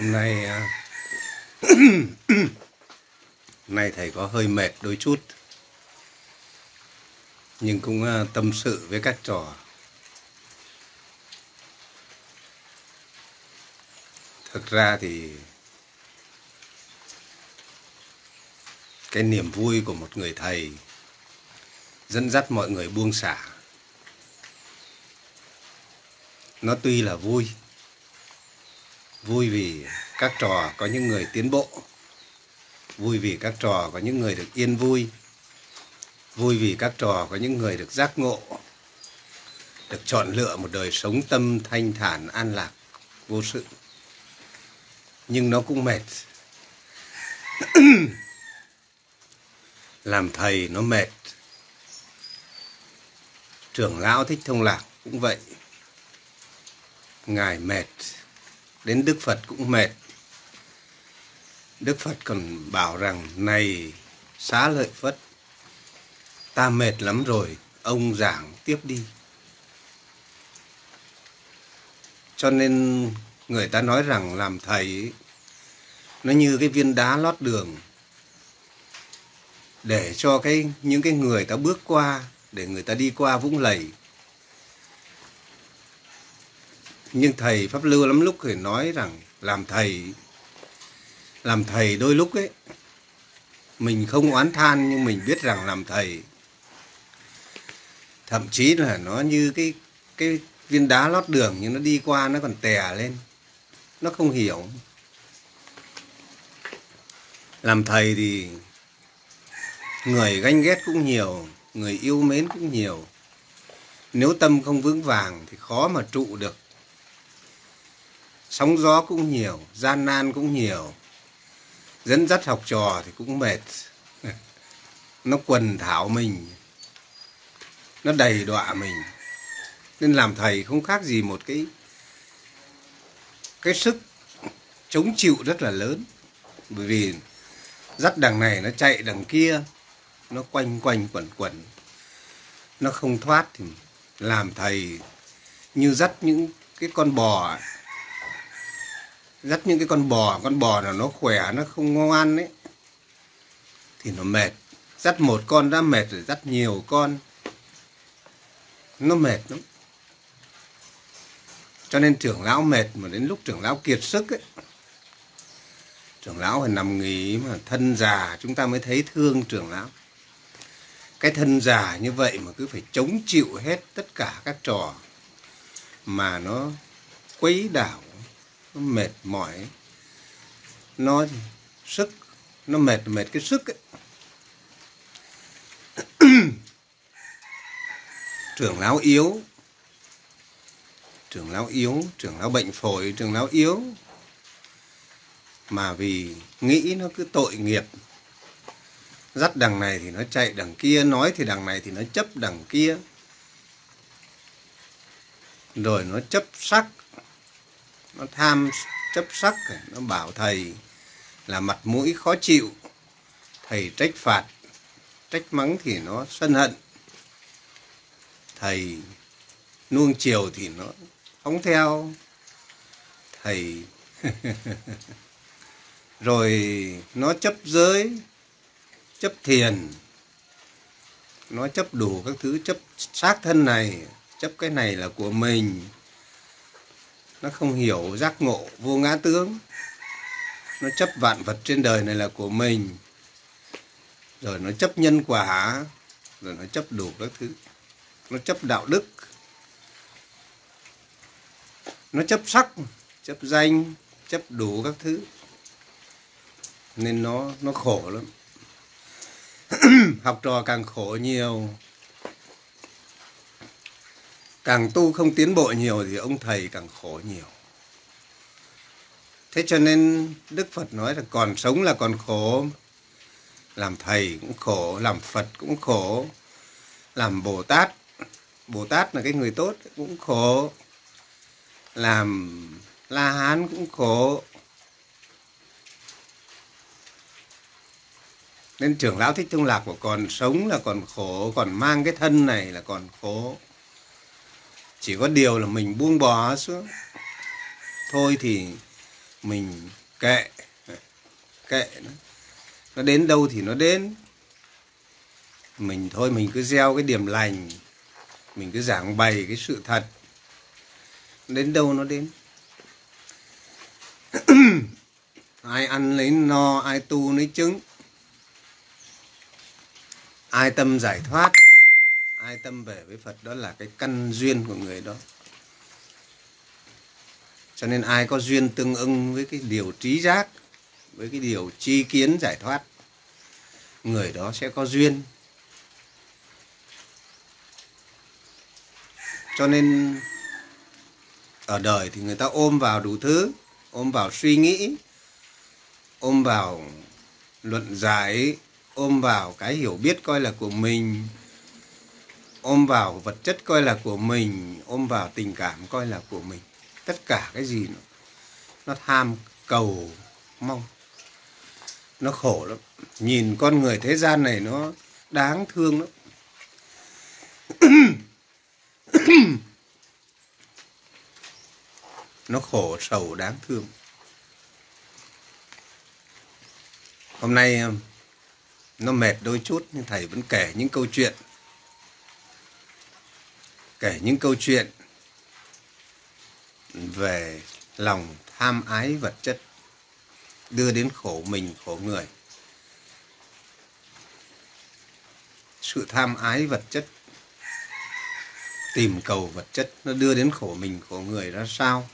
Hôm nay à, hôm nay thầy có hơi mệt đôi chút. Nhưng cũng à, tâm sự với các trò. Thực ra thì cái niềm vui của một người thầy dẫn dắt mọi người buông xả. Nó tuy là vui vui vì các trò có những người tiến bộ. Vui vì các trò có những người được yên vui. Vui vì các trò có những người được giác ngộ, được chọn lựa một đời sống tâm thanh thản an lạc, vô sự. Nhưng nó cũng mệt. Làm thầy nó mệt. Trưởng lão thích thông lạc cũng vậy. Ngài mệt đến đức phật cũng mệt. Đức phật còn bảo rằng, này, xá lợi phất, ta mệt lắm rồi, ông giảng tiếp đi. Cho nên người ta nói rằng làm thầy nó như cái viên đá lót đường, để cho cái, những cái người ta bước qua, để người ta đi qua vũng lầy nhưng thầy pháp lưu lắm lúc thì nói rằng, làm thầy làm thầy đôi lúc ấy, mình không oán than nhưng mình biết rằng làm thầy. Thậm chí là nó như cái cái viên đá lót đường nhưng nó đi qua nó còn tè lên. Nó không hiểu. Làm thầy thì người ganh ghét cũng nhiều, người yêu mến cũng nhiều. Nếu tâm không vững vàng thì khó mà trụ được sóng gió cũng nhiều, gian nan cũng nhiều. Dẫn dắt học trò thì cũng mệt. Nó quần thảo mình. Nó đầy đọa mình. Nên làm thầy không khác gì một cái cái sức chống chịu rất là lớn. Bởi vì dắt đằng này nó chạy đằng kia, nó quanh quanh quẩn quẩn. Nó không thoát thì làm thầy như dắt những cái con bò dắt những cái con bò con bò là nó khỏe, nó không ngoan ấy, thì nó mệt. Dắt một con đã mệt rồi, dắt nhiều con, nó mệt lắm. Cho nên trưởng lão mệt mà đến lúc trưởng lão kiệt sức ấy. Trưởng lão phải nằm nghỉ mà thân già, chúng ta mới thấy thương trưởng lão. Cái thân già như vậy mà cứ phải chống chịu hết tất cả các trò mà nó quấy đảo nó mệt mỏi. Nó sức, nó mệt mệt cái sức ấy. trưởng lão yếu. Trưởng lão yếu, trưởng lão bệnh phổi, trưởng lão yếu. Mà vì nghĩ nó cứ tội nghiệp. Dắt đằng này thì nó chạy đằng kia, nói thì đằng này thì nó chấp đằng kia. Rồi nó chấp sắc nó tham chấp sắc à, nó bảo thầy là mặt mũi khó chịu. Thầy trách phạt, trách mắng thì nó sân hận. Thầy nuông chiều thì nó phóng theo. Thầy rồi nó chấp giới, chấp thiền. Nó chấp đủ các thứ, chấp xác thân này, chấp cái này là của mình nó không hiểu giác ngộ vô ngã tướng. Nó chấp vạn vật trên đời này là của mình. Rồi nó chấp nhân quả, rồi nó chấp đủ các thứ. Nó chấp đạo đức. Nó chấp sắc, chấp danh, chấp đủ các thứ. Nên nó nó khổ lắm. Học trò càng khổ nhiều càng tu không tiến bộ nhiều thì ông thầy càng khổ nhiều. Thế cho nên đức phật nói là còn sống là còn khổ. Làm thầy cũng khổ, làm phật cũng khổ, làm bồ tát. Bồ tát là cái người tốt cũng khổ. Làm la hán cũng khổ. Nên trưởng lão thích trung lạc của còn sống là còn khổ, còn mang cái thân này là còn khổ chỉ có điều là mình buông bỏ xuống. Thôi thì mình kệ. Kệ nó. Nó đến đâu thì nó đến. Mình thôi, mình cứ gieo cái điểm lành. Mình cứ giảng bày cái sự thật. Đến đâu nó đến? Ai ăn lấy no, ai tu lấy trứng. Ai tâm giải thoát ai tâm về với phật, đó là cái căn duyên của người đó. Cho nên ai có duyên tương ưng với cái điều trí giác, với cái điều chi kiến giải thoát, người đó sẽ có duyên. Cho nên ở đời thì người ta ôm vào đủ thứ, ôm vào suy nghĩ, ôm vào luận giải, ôm vào cái hiểu biết coi là của mình ôm vào vật chất coi là của mình ôm vào tình cảm coi là của mình. Tất cả cái gì nó, nó tham cầu mong. Nó khổ lắm. Nhìn con người thế gian này nó đáng thương lắm. Nó khổ sầu đáng thương. Hôm nay um, nó mệt đôi chút nhưng thầy vẫn kể những câu chuyện kể những câu chuyện về lòng tham ái vật chất, đưa đến khổ mình, khổ người. Sự tham ái vật chất, tìm cầu vật chất, nó đưa đến khổ mình, khổ người ra sao?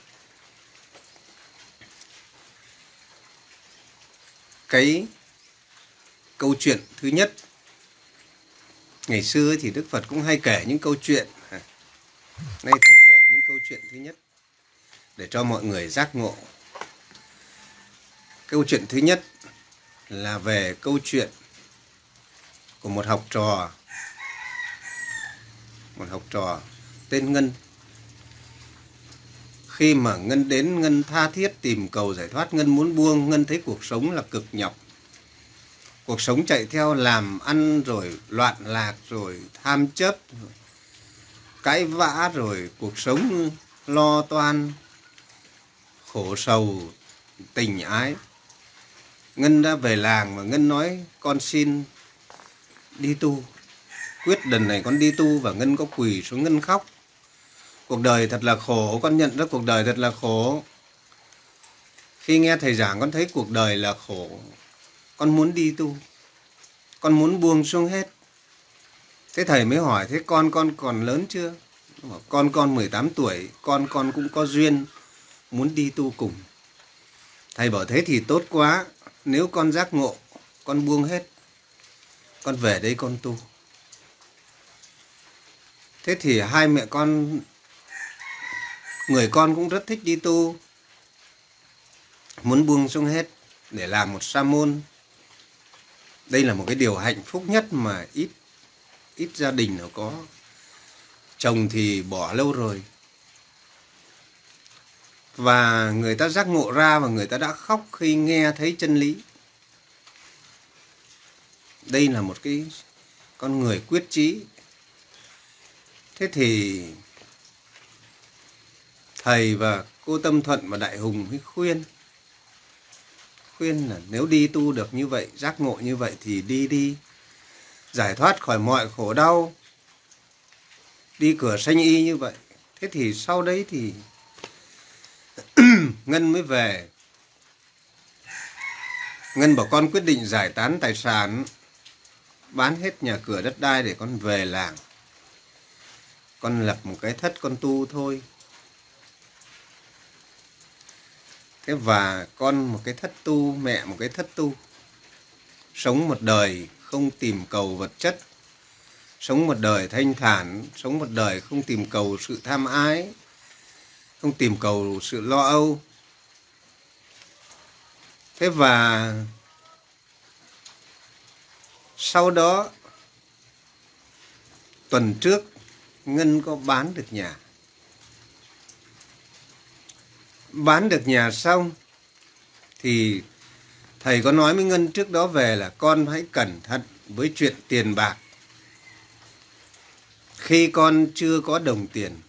Cái câu chuyện thứ nhất, ngày xưa thì đức phật cũng hay kể những câu chuyện nay thầy kể những câu chuyện thứ nhất để cho mọi người giác ngộ. Câu chuyện thứ nhất là về câu chuyện của một học trò. Một học trò tên ngân. Khi mà ngân đến, ngân tha thiết tìm cầu giải thoát. Ngân muốn buông. Ngân thấy cuộc sống là cực nhọc. Cuộc sống chạy theo làm ăn rồi loạn lạc rồi tham chấp. rồi cãi vã rồi cuộc sống lo toan, khổ sầu, tình ái. Ngân đã về làng và ngân nói, con xin đi tu. Quyết lần này con đi tu và ngân có quỳ xuống ngân khóc. Cuộc đời thật là khổ, con nhận ra cuộc đời thật là khổ. Khi nghe thầy giảng, con thấy cuộc đời là khổ. Con muốn đi tu. Con muốn buông xuống hết thế thầy mới hỏi, thế con con còn lớn chưa? Con con 18 tuổi, con con cũng có duyên muốn đi tu cùng. Thầy bảo, thế thì tốt quá, nếu con giác ngộ, con buông hết, con về đây con tu. Thế thì hai mẹ con, người con cũng rất thích đi tu, muốn buông xuống hết để làm một sa môn. Đây là một cái điều hạnh phúc nhất mà ít ít gia đình nào có. Chồng thì bỏ lâu rồi. Và người ta giác ngộ ra và người ta đã khóc khi nghe thấy chân lý. Đây là một cái con người quyết trí. Thế thì thầy và cô tâm thuận và đại hùng mới khuyên khuyên là nếu đi tu được như vậy, giác ngộ như vậy thì đi đi giải thoát khỏi mọi khổ đau, đi cửa sanh y như vậy. Thế thì sau đấy thì ngân mới về. Ngân bảo con quyết định giải tán tài sản, bán hết nhà cửa đất đai để con về làng. Con lập một cái thất con tu thôi. Thế và con một cái thất tu, mẹ một cái thất tu, sống một đời không tìm cầu vật chất. Sống một đời thanh thản, sống một đời không tìm cầu sự tham ái, không tìm cầu sự lo âu. Thế và sau đó, tuần trước, ngân có bán được nhà. Bán được nhà xong, thì thầy có nói với ngân trước đó về là con hãy cẩn thận với chuyện tiền bạc. Khi con chưa có đồng tiền,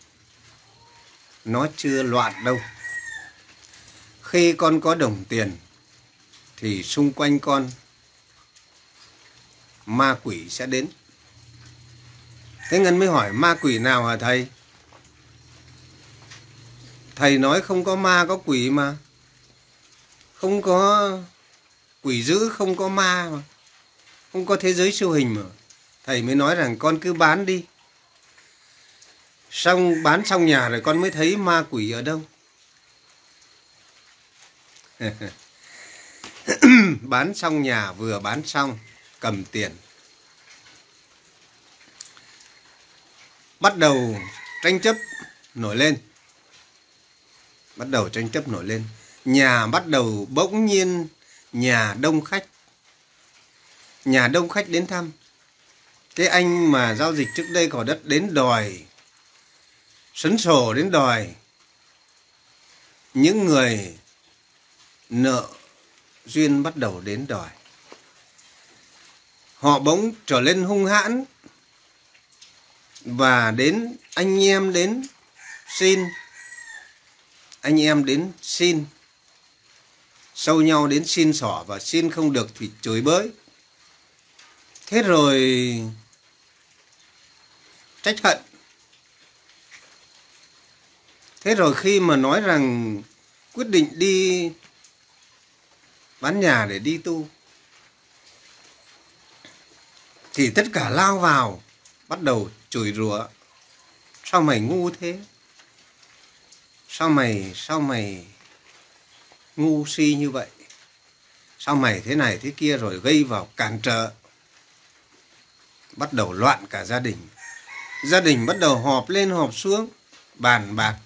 nó chưa loạn đâu. Khi con có đồng tiền, thì xung quanh con, ma quỷ sẽ đến. Thế ngân mới hỏi, ma quỷ nào hả thầy? Thầy nói, không có ma, có quỷ mà. Không có quỷ dữ không có ma mà. Không có thế giới siêu hình mà. Thầy mới nói rằng con cứ bán đi. Xong, bán xong nhà rồi con mới thấy ma quỷ ở đâu. Bán xong nhà, vừa bán xong, cầm tiền. Bắt đầu tranh chấp nổi lên. Bắt đầu tranh chấp nổi lên. Nhà bắt đầu bỗng nhiên nhà đông khách. Nhà đông khách đến thăm. Cái anh mà giao dịch trước đây cỏ đất đến đòi. Sấn sổ đến đòi. Những người nợ duyên bắt đầu đến đòi. Họ bỗng trở lên hung hãn và đến anh em đến xin. Anh em đến xin sâu nhau đến xin xỏ và xin không được thì chửi bới. Thế rồi, trách hận. Thế rồi khi mà nói rằng quyết định đi bán nhà để đi tu, thì tất cả lao vào, bắt đầu chửi rủa, sao mày ngu thế? Sao mày sao mày ngu si như vậy. Sao mày thế này thế kia rồi gây vào cản trở? Bắt đầu loạn cả gia đình. Gia đình bắt đầu họp lên họp xuống, bàn bạc,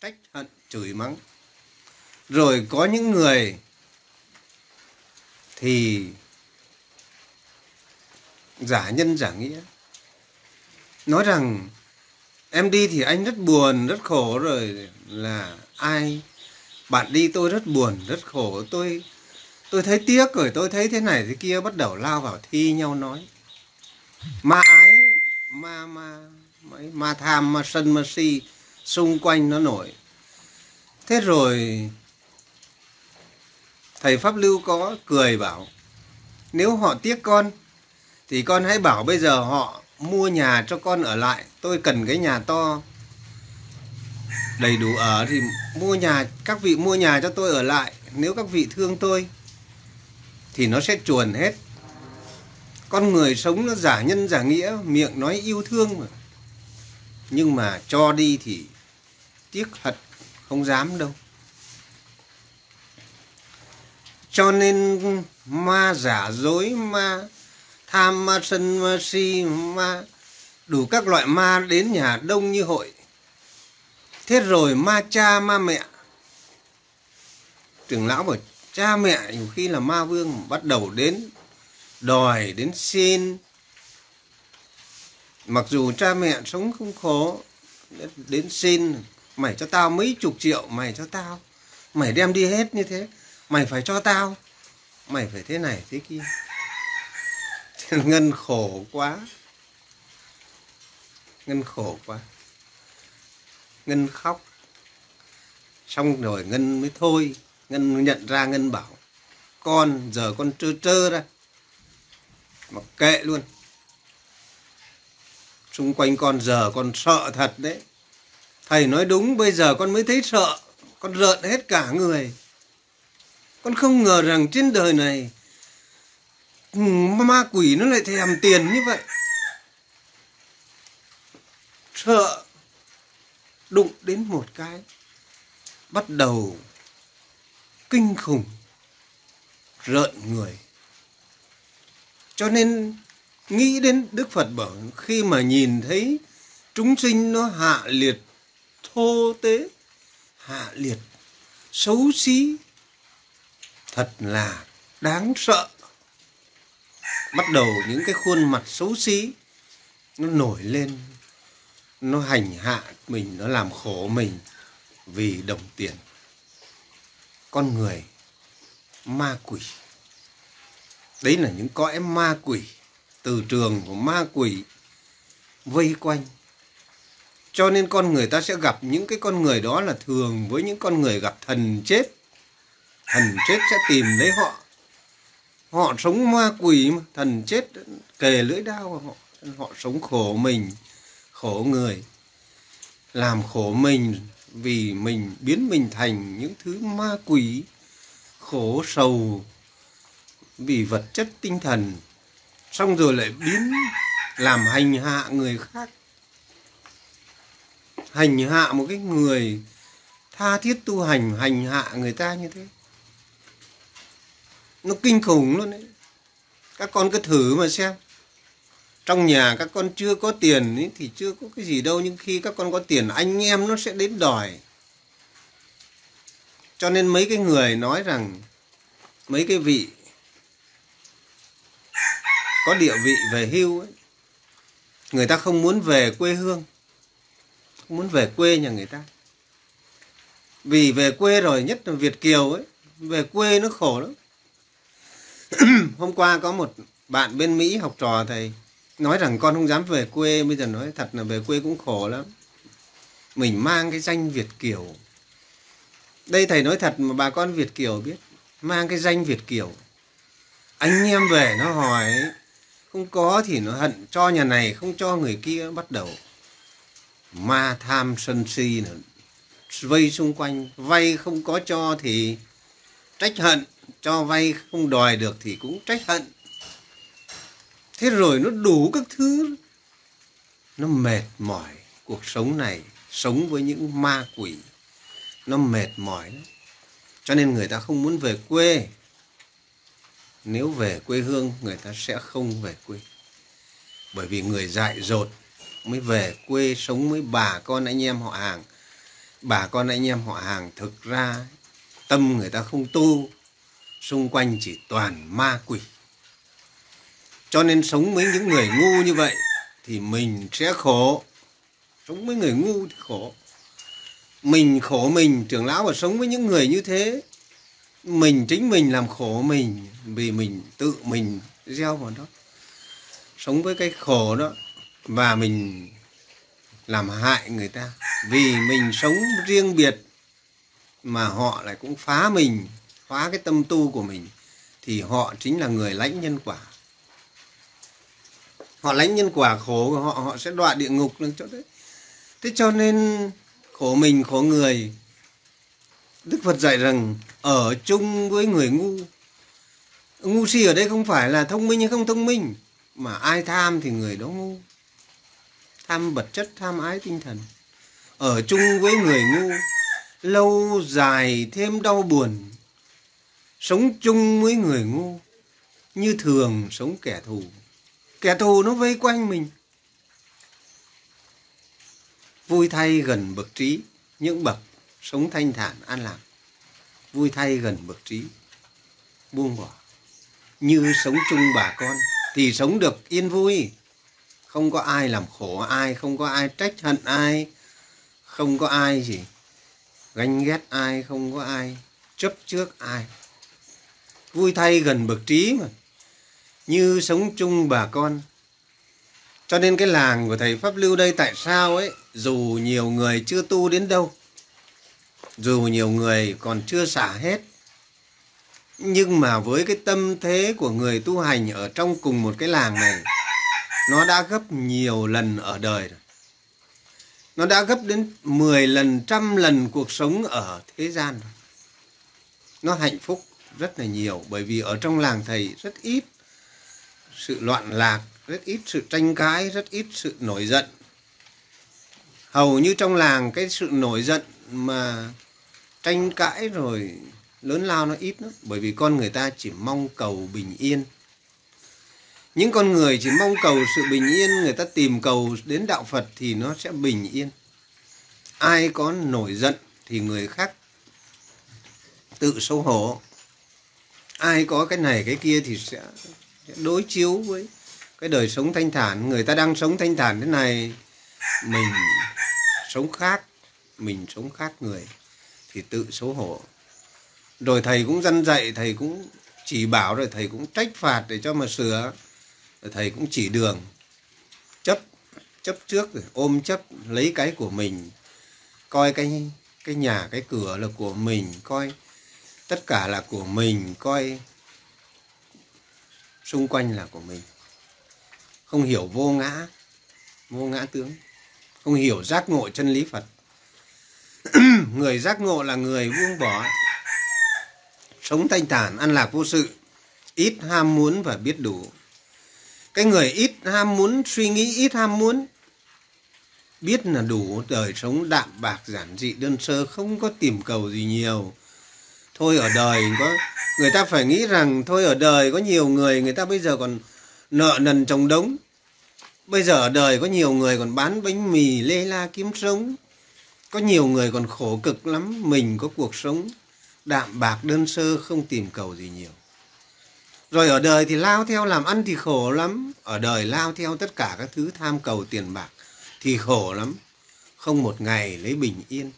trách hận, chửi mắng. Rồi có những người thì giả nhân giả nghĩa. Nói rằng, em đi thì anh rất buồn, rất khổ, rồi là ai bạn đi tôi rất buồn, rất khổ. Tôi tôi thấy tiếc rồi, tôi thấy thế này thế kia, bắt đầu lao vào thi nhau nói. Ma ái, ma ma mấy ma tham, ma sân, ma si, xung quanh nó nổi. Thế rồi, thầy pháp lưu có cười bảo, nếu họ tiếc con, thì con hãy bảo bây giờ họ mua nhà cho con ở lại. Tôi cần cái nhà to đầy đủ ở thì mua nhà, các vị mua nhà cho tôi ở lại. Nếu các vị thương tôi, thì nó sẽ chuồn hết. Con người sống nó giả nhân giả nghĩa, miệng nói yêu thương mà. Nhưng mà cho đi thì tiếc hận không dám đâu. Cho nên ma giả dối ma, tham ma sân ma si ma, đủ các loại ma đến nhà đông như hội thế rồi ma cha ma mẹ. Trưởng lão bảo cha mẹ nhiều khi là ma vương bắt đầu đến đòi, đến xin. Mặc dù cha mẹ sống không khổ, đến xin, mày cho tao mấy chục triệu, mày cho tao. Mày đem đi hết như thế, mày phải cho tao. Mày phải thế này thế kia. Ngân khổ quá. Ngân khổ quá ngân khóc. Xong rồi ngân mới thôi. Ngân nhận ra, ngân bảo, con, giờ con trơ trơ ra. Mà kệ luôn. Xung quanh con giờ con sợ thật đấy. Thầy nói đúng, bây giờ con mới thấy sợ. Con rợn hết cả người. Con không ngờ rằng trên đời này ừ, ma quỷ nó lại thèm tiền như vậy. Sợ đụng đến một cái, bắt đầu kinh khủng, rợn người. Cho nên nghĩ đến đức phật bảo, khi mà nhìn thấy chúng sinh nó hạ liệt, thô tế, hạ liệt, xấu xí, thật là đáng sợ. Bắt đầu những cái khuôn mặt xấu xí nó nổi lên nó hành hạ mình, nó làm khổ mình vì đồng tiền. Con người ma quỷ. Đấy là những cõi ma quỷ. Từ trường của ma quỷ vây quanh. Cho nên con người ta sẽ gặp những cái con người đó là thường với những con người gặp thần chết. Thần chết sẽ tìm lấy họ. Họ sống ma quỷ mà. Thần chết kề lưỡi đao của họ họ sống khổ mình khổ người, làm khổ mình vì mình biến mình thành những thứ ma quỷ, khổ sầu vì vật chất tinh thần. Xong rồi lại biến làm hành hạ người khác. Hành hạ một cái người, tha thiết tu hành hành hạ người ta như thế. Nó kinh khủng luôn đấy. Các con cứ thử mà xem trong nhà các con chưa có tiền ý, thì chưa có cái gì đâu nhưng khi các con có tiền anh em nó sẽ đến đòi. Cho nên mấy cái người nói rằng mấy cái vị có địa vị về hưu ấy, người ta không muốn về quê hương không muốn về quê nhà người ta. Vì về quê rồi nhất là việt kiều ấy về quê nó khổ lắm. Hôm qua có một bạn bên mỹ học trò thầy nói rằng con không dám về quê, bây giờ nói thật là về quê cũng khổ lắm. Mình mang cái danh việt kiều. Đây thầy nói thật mà bà con việt kiều biết, mang cái danh việt kiều. Anh em về nó hỏi, không có thì nó hận cho nhà này, không cho người kia bắt đầu. Ma tham sân si nữa vây xung quanh, vay không có cho thì trách hận, cho vay không đòi được thì cũng trách hận thế rồi nó đủ các thứ. Nó mệt mỏi cuộc sống này, sống với những ma quỷ. Nó mệt mỏi lắm. cho nên người ta không muốn về quê. Nếu về quê hương, người ta sẽ không về quê. Bởi vì người dại dột mới về quê sống với bà con anh em họ hàng. Bà con anh em họ hàng thực ra tâm người ta không tu. Xung quanh chỉ toàn ma quỷ cho nên sống với những người ngu như vậy thì mình sẽ khổ. Sống với người ngu thì khổ. Mình khổ mình, trưởng lão mà sống với những người như thế. Mình chính mình làm khổ mình, vì mình tự mình gieo vào đó. Sống với cái khổ đó và mình làm hại người ta. Vì mình sống riêng biệt mà họ lại cũng phá mình, phá cái tâm tu của mình, thì họ chính là người lãnh nhân quả họ lãnh nhân quả khổ của họ họ sẽ đọa địa ngục lên chỗ đấy thế cho nên khổ mình, khổ người, đức phật dạy rằng ở chung với người ngu. Ngu si ở đây không phải là thông minh hay không thông minh, mà ai tham thì người đó ngu. Tham vật chất, tham ái tinh thần. Ở chung với người ngu, lâu dài thêm đau buồn, sống chung với người ngu, như thường sống kẻ thù kẻ thù nó vây quanh mình. Vui thay gần bậc trí, những bậc sống thanh thản an lạc. Vui thay gần bậc trí, buông bỏ. Như sống chung bà con thì sống được yên vui. Không có ai làm khổ ai, không có ai trách hận ai, không có ai gì ganh ghét ai, không có ai chấp trước ai. Vui thay gần bậc trí mà như sống chung bà con cho nên cái làng của thầy pháp lưu đây tại sao ấy dù nhiều người chưa tu đến đâu dù nhiều người còn chưa xả hết nhưng mà với cái tâm thế của người tu hành ở trong cùng một cái làng này nó đã gấp nhiều lần ở đời rồi nó đã gấp đến 10 lần, trăm lần cuộc sống ở thế gian rồi. Nó hạnh phúc rất là nhiều bởi vì ở trong làng thầy rất ít sự loạn lạc, rất ít sự tranh cãi, rất ít sự nổi giận. Hầu như trong làng cái sự nổi giận mà tranh cãi rồi lớn lao nó ít lắm bởi vì con người ta chỉ mong cầu bình yên. Những con người chỉ mong cầu sự bình yên người ta tìm cầu đến đạo phật thì nó sẽ bình yên. Ai có nổi giận thì người khác tự xấu hổ. Ai có cái này cái kia thì sẽ đối chiếu với cái đời sống thanh thản. Người ta đang sống thanh thản thế này, mình sống khác, mình sống khác người thì tự xấu hổ. Rồi thầy cũng dân dạy, thầy cũng chỉ bảo, rồi thầy cũng trách phạt để cho mà sửa. Rồi thầy cũng chỉ đường, chấp chấp trước, rồi ôm chấp, lấy cái của mình, coi cái cái nhà, cái cửa là của mình, coi tất cả là của mình, coi xung quanh là của mình. Không hiểu vô ngã vô ngã tướng. Không hiểu giác ngộ chân lý phật. Người giác ngộ là người buông bỏ. Sống thanh thản ăn lạc vô sự. Ít ham muốn và biết đủ. Cái người ít ham muốn, suy nghĩ ít ham muốn, biết là đủ đời sống đạm bạc giản dị, đơn sơ, không có tìm cầu gì nhiều thôi ở đời có, người ta phải nghĩ rằng thôi ở đời có nhiều người người ta bây giờ còn nợ nần chồng đống. Bây giờ ở đời có nhiều người còn bán bánh mì, lê la kiếm sống. Có nhiều người còn khổ cực lắm, mình có cuộc sống đạm bạc đơn sơ, không tìm cầu gì nhiều. Rồi ở đời thì lao theo làm ăn thì khổ lắm. Ở đời lao theo tất cả các thứ, tham cầu tiền bạc thì khổ lắm. Không một ngày lấy bình yên.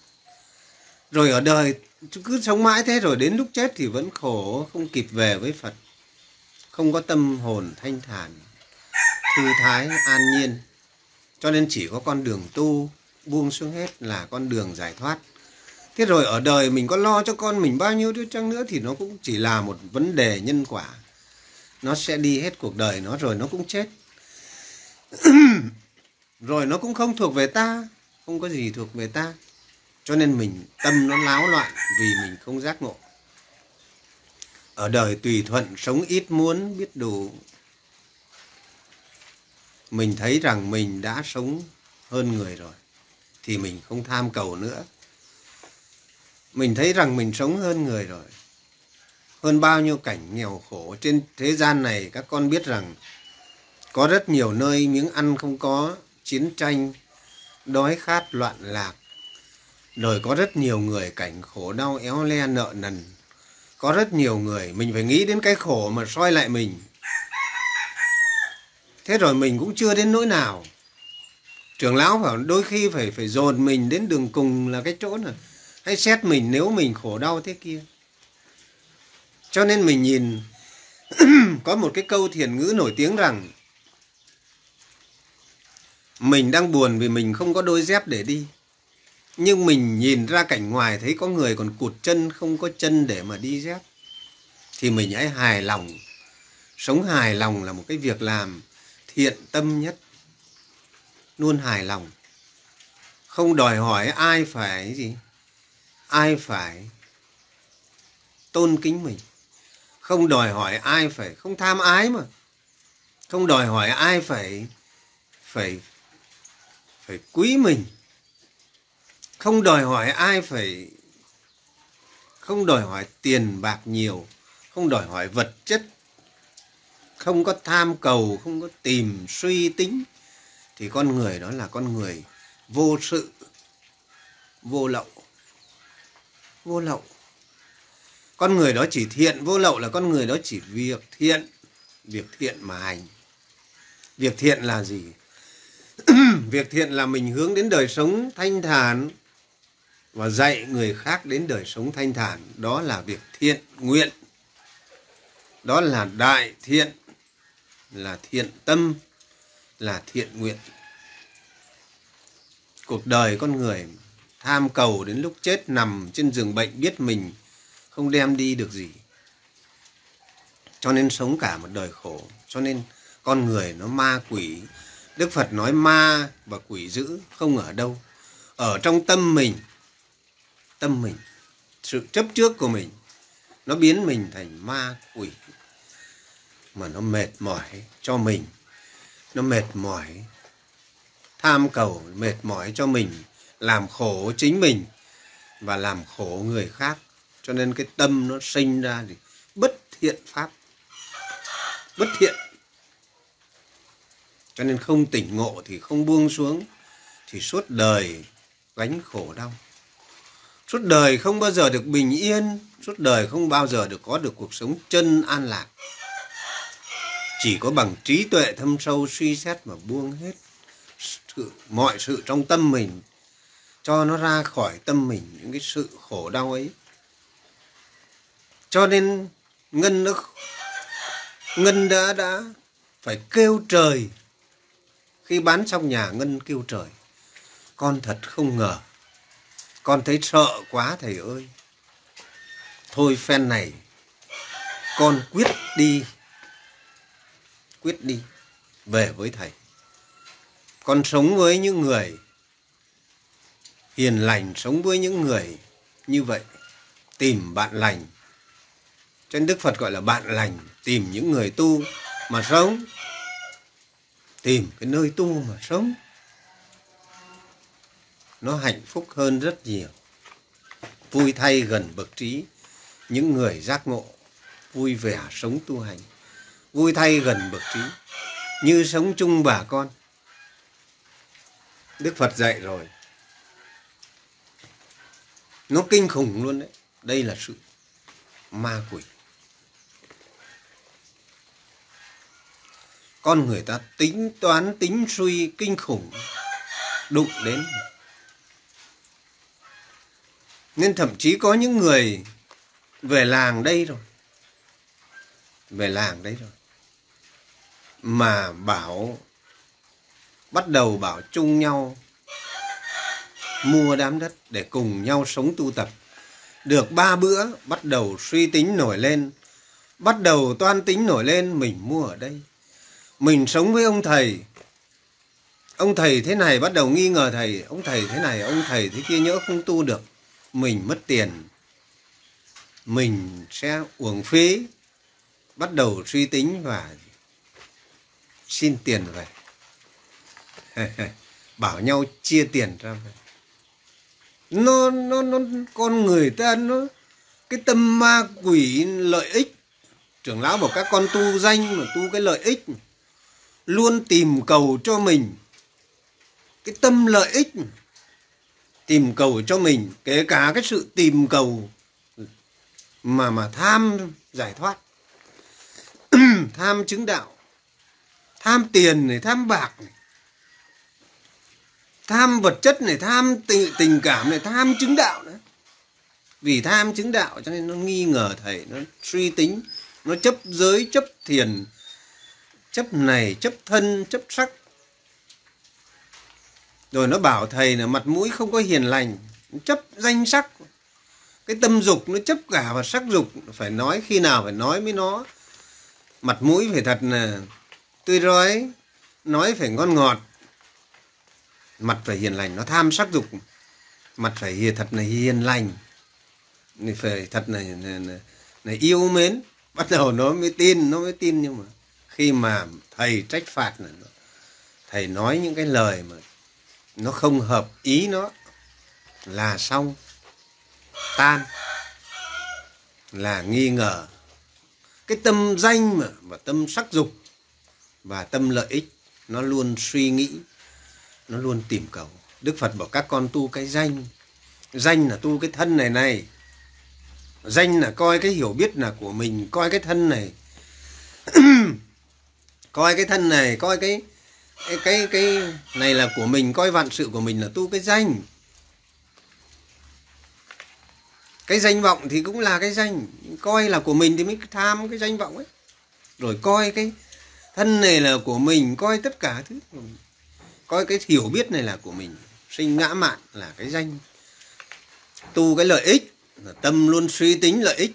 Rồi ở đời cứ sống mãi thế rồi đến lúc chết thì vẫn khổ, không kịp về với phật. Không có tâm hồn thanh thản, thư thái, an nhiên. Cho nên chỉ có con đường tu, buông xuống hết là con đường giải thoát. Thế rồi ở đời mình có lo cho con mình bao nhiêu đứa chăng nữa thì nó cũng chỉ là một vấn đề nhân quả. Nó sẽ đi hết cuộc đời nó rồi nó cũng chết. Rồi nó cũng không thuộc về ta, không có gì thuộc về ta cho nên mình tâm nó láo loạn vì mình không giác ngộ. Ở đời tùy thuận, sống ít muốn biết đủ, mình thấy rằng mình đã sống hơn người rồi, thì mình không tham cầu nữa. Mình thấy rằng mình sống hơn người rồi. Hơn bao nhiêu cảnh nghèo khổ trên thế gian này, các con biết rằng có rất nhiều nơi miếng ăn không có, chiến tranh, đói khát loạn lạc rồi có rất nhiều người cảnh khổ đau éo le nợ nần. Có rất nhiều người mình phải nghĩ đến cái khổ mà soi lại mình. Thế rồi mình cũng chưa đến nỗi nào. Trưởng lão phải đôi khi phải phải dồn mình đến đường cùng là cái chỗ này hay xét mình nếu mình khổ đau thế kia. Cho nên mình nhìn, có một cái câu thiền ngữ nổi tiếng rằng, mình đang buồn vì mình không có đôi dép để đi nhưng mình nhìn ra cảnh ngoài thấy có người còn cụt chân, không có chân để mà đi dép. Thì mình hãy hài lòng. Sống hài lòng là một cái việc làm thiện tâm nhất. Luôn hài lòng. Không đòi hỏi ai phải gì. Ai phải tôn kính mình. Không đòi hỏi ai phải, không tham ái mà. Không đòi hỏi ai phải phải phải quý mình không đòi hỏi ai phải, không đòi hỏi tiền bạc nhiều, không đòi hỏi vật chất, không có tham cầu, không có tìm suy tính, thì con người đó là con người vô sự, vô lậu vô lậu. Con người đó chỉ thiện, vô lậu là con người đó chỉ việc thiện việc thiện mà hành. Việc thiện là gì? Việc thiện là mình hướng đến đời sống thanh thản và dạy người khác đến đời sống thanh thản, đó là việc thiện nguyện. Đó là đại thiện, là thiện tâm, là thiện nguyện. Cuộc đời con người tham cầu đến lúc chết nằm trên giường bệnh biết mình không đem đi được gì. Cho nên sống cả một đời khổ, cho nên con người nó ma quỷ. Đức phật nói ma và quỷ dữ không ở đâu. Ở trong tâm mình tâm mình, sự chấp trước của mình, nó biến mình thành ma quỷ, mà nó mệt mỏi cho mình, nó mệt mỏi, tham cầu, mệt mỏi cho mình, làm khổ chính mình và làm khổ người khác. Cho nên cái tâm nó sinh ra thì bất thiện pháp, bất thiện. Cho nên không tỉnh ngộ thì không buông xuống, thì suốt đời gánh khổ đau suốt đời không bao giờ được bình yên suốt đời không bao giờ được có được cuộc sống chân an lạc. Chỉ có bằng trí tuệ thâm sâu suy xét mà buông hết sự, mọi sự trong tâm mình cho nó ra khỏi tâm mình những cái sự khổ đau ấy. Cho nên ngân nó ngân đã đã phải kêu trời. Khi bán xong nhà ngân kêu trời. Con thật không ngờ con thấy sợ quá, thầy ơi. Thôi phen này, con quyết đi quyết đi, về với thầy. Con sống với những người, hiền lành sống với những người như vậy, tìm bạn lành. Cho nên đức phật gọi là bạn lành, tìm những người tu mà sống, tìm cái nơi tu mà sống nó hạnh phúc hơn rất nhiều. Vui thay gần bậc trí. Những người giác ngộ vui vẻ sống tu hành. Vui thay gần bậc trí. Như sống chung bà con. Đức phật dạy rồi. Nó kinh khủng luôn đấy. Đây là sự ma quỷ. Con người ta tính toán, tính suy kinh khủng, đụng đến nên thậm chí có những người về làng đây rồi. Về làng đấy rồi. Mà bảo, bắt đầu bảo chung nhau, mua đám đất để cùng nhau sống tu tập. Được ba bữa, bắt đầu suy tính nổi lên. Bắt đầu toan tính nổi lên, mình mua ở đây. Mình sống với ông thầy. Ông thầy thế này, bắt đầu nghi ngờ thầy. Ông thầy thế này, ông thầy thế kia, nhỡ không tu được mình mất tiền, mình sẽ uổng phí, bắt đầu suy tính và xin tiền về. Bảo nhau chia tiền ra về. Nó nó nó, con người ta, nó, cái tâm ma quỷ lợi ích. Trưởng lão bảo các con tu danh mà tu cái lợi ích luôn tìm cầu cho mình. Cái tâm lợi ích tìm cầu cho mình kể cả cái sự tìm cầu mà mà tham giải thoát. Tham chứng đạo tham tiền này tham bạc này tham vật chất này tham tình, tình cảm này tham chứng đạo nữa. Vì tham chứng đạo cho nên nó nghi ngờ thầy nó suy tính nó chấp giới chấp thiền chấp này chấp thân chấp sắc rồi nó bảo thầy là mặt mũi không có hiền lành chấp danh sắc. Cái tâm dục nó chấp cả vào sắc dục phải nói khi nào phải nói với nó. Mặt mũi phải thật là tươi rói nói phải ngon ngọt. Mặt phải hiền lành nó tham sắc dục. Mặt phải hiền thật là hiền lành. Phải thật là, là, là, là yêu mến. Bắt đầu nó mới tin nó mới tin nhưng mà khi mà thầy trách phạt là thầy nói những cái lời mà nó không hợp ý nó là xong, tan. Là nghi ngờ. Cái tâm danh mà, và tâm sắc dục và tâm lợi ích, nó luôn suy nghĩ, nó luôn tìm cầu. Đức phật bảo các con tu cái danh. Danh là tu cái thân này này. Danh là coi cái hiểu biết là của mình, coi cái thân này. Coi cái thân này, coi cái cái cái cái này là của mình, coi vạn sự của mình là tu cái danh. Cái danh vọng thì cũng là cái danh. Coi là của mình thì mới tham cái danh vọng ấy. Rồi coi cái thân này là của mình, coi tất cả thứ. Coi cái hiểu biết này là của mình. Sinh ngã mạn là cái danh. Tu cái lợi ích là tâm luôn suy tính lợi ích.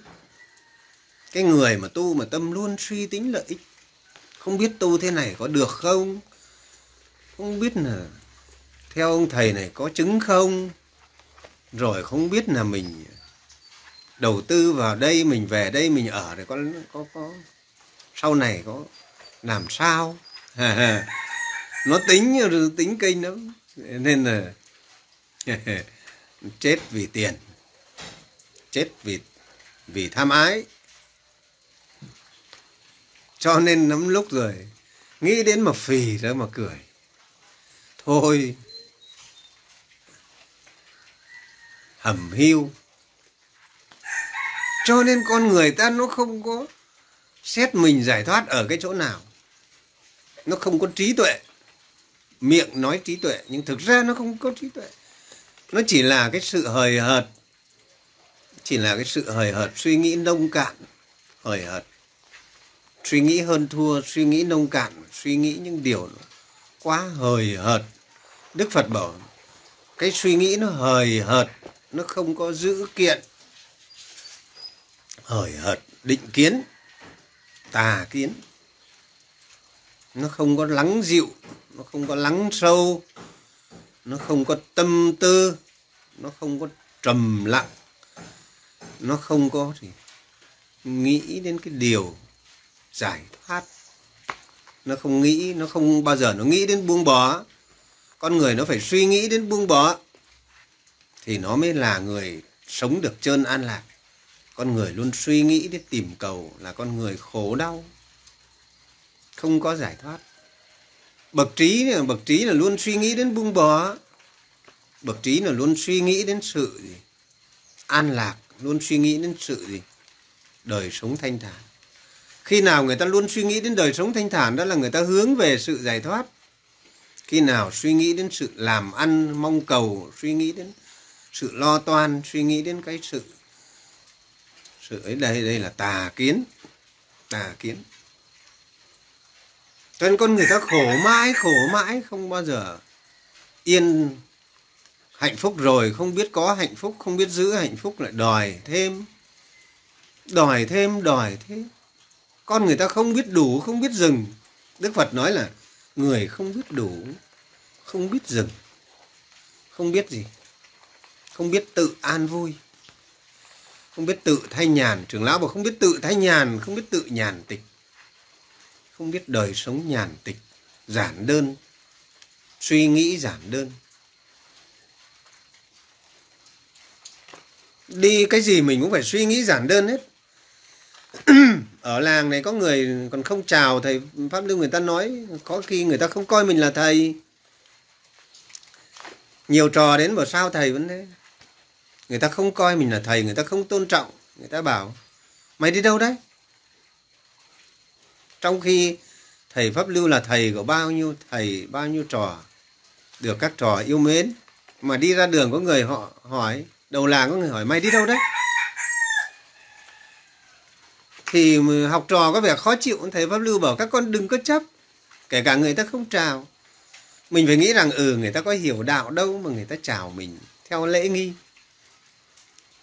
Cái người mà tu mà tâm luôn suy tính lợi ích. Không biết tu thế này có được không? Không biết là theo ông thầy này có chứng không? Rồi không biết là mình đầu tư vào đây, mình về đây, mình ở thì có có có, sau này có làm sao? Nó tính tính kinh lắm nên là chết vì tiền, chết vì vì tham ái. Cho nên lắm lúc rồi, nghĩ đến mà phì ra mà cười thôi. Hầm hiu cho nên con người ta nó không có xét mình giải thoát ở cái chỗ nào. Nó không có trí tuệ. Miệng nói trí tuệ, nhưng thực ra nó không có trí tuệ. Nó chỉ là cái sự hời hợt. Chỉ là cái sự hời hợt, suy nghĩ nông cạn. Hời hợt. Suy nghĩ hơn thua, suy nghĩ nông cạn, suy nghĩ những điều quá hời hợt đức phật bảo, cái suy nghĩ nó hời hợt, nó không có giữ kiện. Hời hợt, định kiến, tà kiến. Nó không có lắng dịu, nó không có lắng sâu, nó không có tâm tư, nó không có trầm lặng. Nó không có gì. Nghĩ đến cái điều giải thoát. Nó không nghĩ, nó không bao giờ nó nghĩ đến buông bỏ con người nó phải suy nghĩ đến buông bỏ thì nó mới là người sống được trơn an lạc. Con người luôn suy nghĩ đến tìm cầu là con người khổ đau, không có giải thoát. Bậc trí bậc trí là luôn suy nghĩ đến buông bỏ, bậc trí là luôn suy nghĩ đến sự gì? An lạc, luôn suy nghĩ đến sự gì? Đời sống thanh thản. Khi nào người ta luôn suy nghĩ đến đời sống thanh thản đó là người ta hướng về sự giải thoát khi nào suy nghĩ đến sự làm ăn mong cầu, suy nghĩ đến sự lo toan, suy nghĩ đến cái sự sự ấy, đây đây là tà kiến tà kiến. Cho nên con người ta khổ mãi khổ mãi, không bao giờ yên hạnh phúc rồi, không biết có hạnh phúc, không biết giữ hạnh phúc, lại đòi thêm đòi thêm đòi thêm. Con người ta không biết đủ, không biết dừng. Đức phật nói là người không biết đủ, không biết dừng không biết gì, không biết tự an vui, không biết tự thay nhàn. Trưởng lão bảo không biết tự thay nhàn, không biết tự nhàn tịch, không biết đời sống nhàn tịch, giản đơn, suy nghĩ giản đơn. Đi cái gì mình cũng phải suy nghĩ giản đơn hết ở làng này có người còn không chào thầy pháp lưu người ta nói, có khi người ta không coi mình là thầy. Nhiều trò đến bảo sao thầy vẫn thế? Người ta không coi mình là thầy, người ta không tôn trọng, người ta bảo, mày đi đâu đấy? Trong khi thầy pháp lưu là thầy của bao nhiêu thầy, bao nhiêu trò, được các trò yêu mến, mà đi ra đường có người họ hỏi, đầu làng có người hỏi, mày đi đâu đấy? Thì học trò có vẻ khó chịu, thầy pháp lưu bảo các con đừng có chấp, kể cả người ta không chào. Mình phải nghĩ rằng ừ người ta có hiểu đạo đâu mà người ta chào mình theo lễ nghi.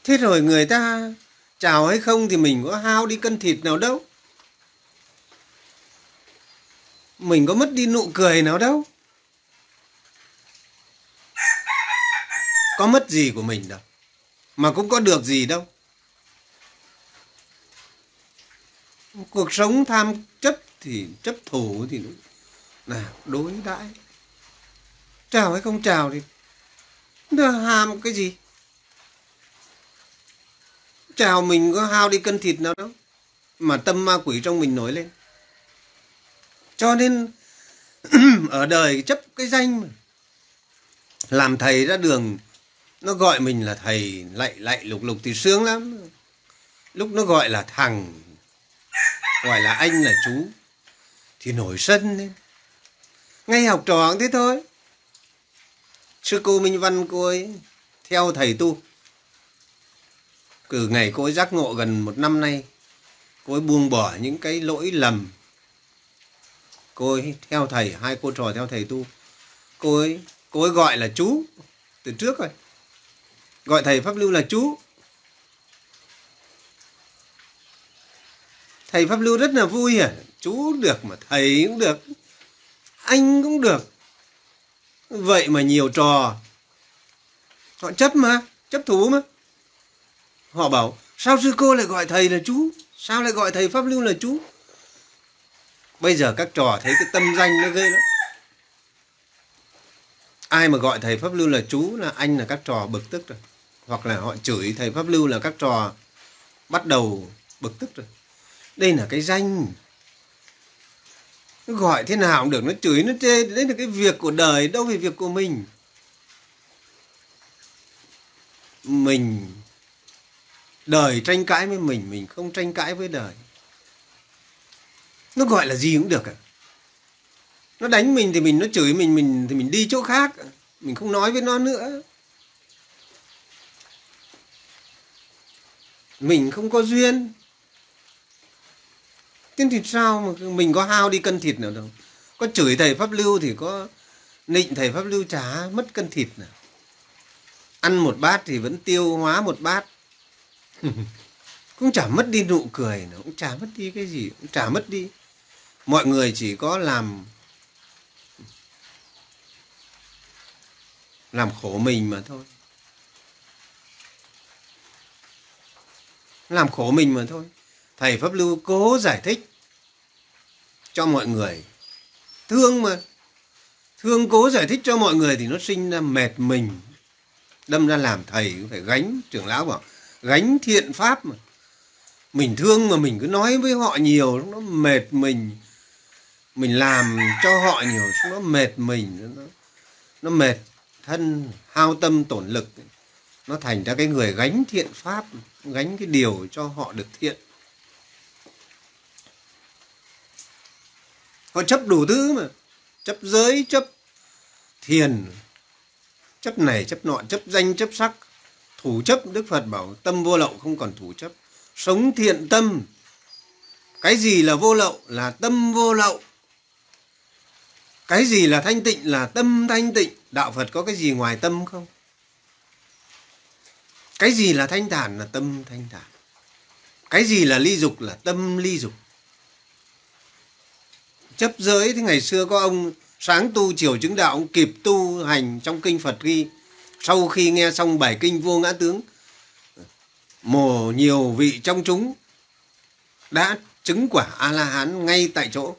Thế rồi người ta chào hay không thì mình có hao đi cân thịt nào đâu. Mình có mất đi nụ cười nào đâu. Có mất gì của mình đâu, mà cũng có được gì đâu. Cuộc sống tham chấp thì chấp thủ thì là đối đãi. Chào hay không chào thì nó ham cái gì? Chào mình có hao đi cân thịt nào đâu, mà tâm ma quỷ trong mình nổi lên. Cho nên ở đời chấp cái danh mà, làm thầy ra đường, nó gọi mình là thầy lạy lạy lục lục thì sướng lắm. Lúc nó gọi là thằng gọi là anh là chú, thì nổi sân lên ngay học trò cũng thế thôi. Sư cô minh văn, cô ấy theo thầy tu. Từ ngày cô ấy giác ngộ gần một năm nay, cô ấy buông bỏ những cái lỗi lầm. Cô ấy theo thầy, hai cô trò theo thầy tu. Cô ấy cô ấy gọi là chú, từ trước rồi. Gọi thầy pháp lưu là chú. Thầy pháp lưu rất là vui à chú được mà thầy cũng được. Anh cũng được. Vậy mà nhiều trò. Họ chấp mà, chấp thủ mà. Họ bảo, sao sư cô lại gọi thầy là chú? Sao lại gọi thầy pháp lưu là chú? Bây giờ các trò thấy cái tâm danh nó ghê lắm. Ai mà gọi thầy pháp lưu là chú là anh là các trò bực tức rồi. Hoặc là họ chửi thầy pháp lưu là các trò bắt đầu bực tức rồi đây là cái danh. Nó gọi thế nào cũng được, nó chửi, nó chê, đấy là cái việc của đời, đâu phải việc của mình. Mình, đời tranh cãi với mình mình không tranh cãi với đời. Nó gọi là gì cũng được à. Nó đánh mình thì mình, nó chửi mình mình thì mình đi chỗ khác. Mình không nói với nó nữa. Mình không có duyên thế thì sao mà mình có hao đi cân thịt nào đâu? Có chửi thầy pháp lưu thì có nịnh thầy pháp lưu chả mất cân thịt nào. Ăn một bát thì vẫn tiêu hóa một bát. Cũng chả mất đi nụ cười nó cũng chả mất đi cái gì, cũng chả mất đi. Mọi người chỉ có làm làm khổ mình mà thôi. Làm khổ mình mà thôi thầy pháp lưu cố giải thích cho mọi người. Thương mà, thương cố giải thích cho mọi người thì nó sinh ra mệt mình. Đâm ra làm thầy cũng phải gánh, trưởng lão bảo, gánh thiện pháp mà. Mình thương mà mình cứ nói với họ nhiều nó mệt mình. Mình làm cho họ nhiều nó mệt mình. Nó nó mệt thân, hao tâm tổn lực. Nó thành ra cái người gánh thiện pháp, gánh cái điều cho họ được thiện. Họ chấp đủ thứ mà. Chấp giới, chấp thiền. Chấp này, chấp nọ, chấp danh, chấp sắc. Thủ chấp, đức phật bảo tâm vô lậu không còn thủ chấp. Sống thiện tâm. Cái gì là vô lậu là tâm vô lậu. Cái gì là thanh tịnh là tâm thanh tịnh. Đạo phật có cái gì ngoài tâm không? Cái gì là thanh thản là tâm thanh thản. Cái gì là ly dục là tâm ly dục chấp giới thì ngày xưa có ông sáng tu chiều chứng đạo, ông kịp tu hành trong kinh Phật ghi. Sau khi nghe xong bài kinh vô ngã tướng, mồ nhiều vị trong chúng đã chứng quả a la hán ngay tại chỗ.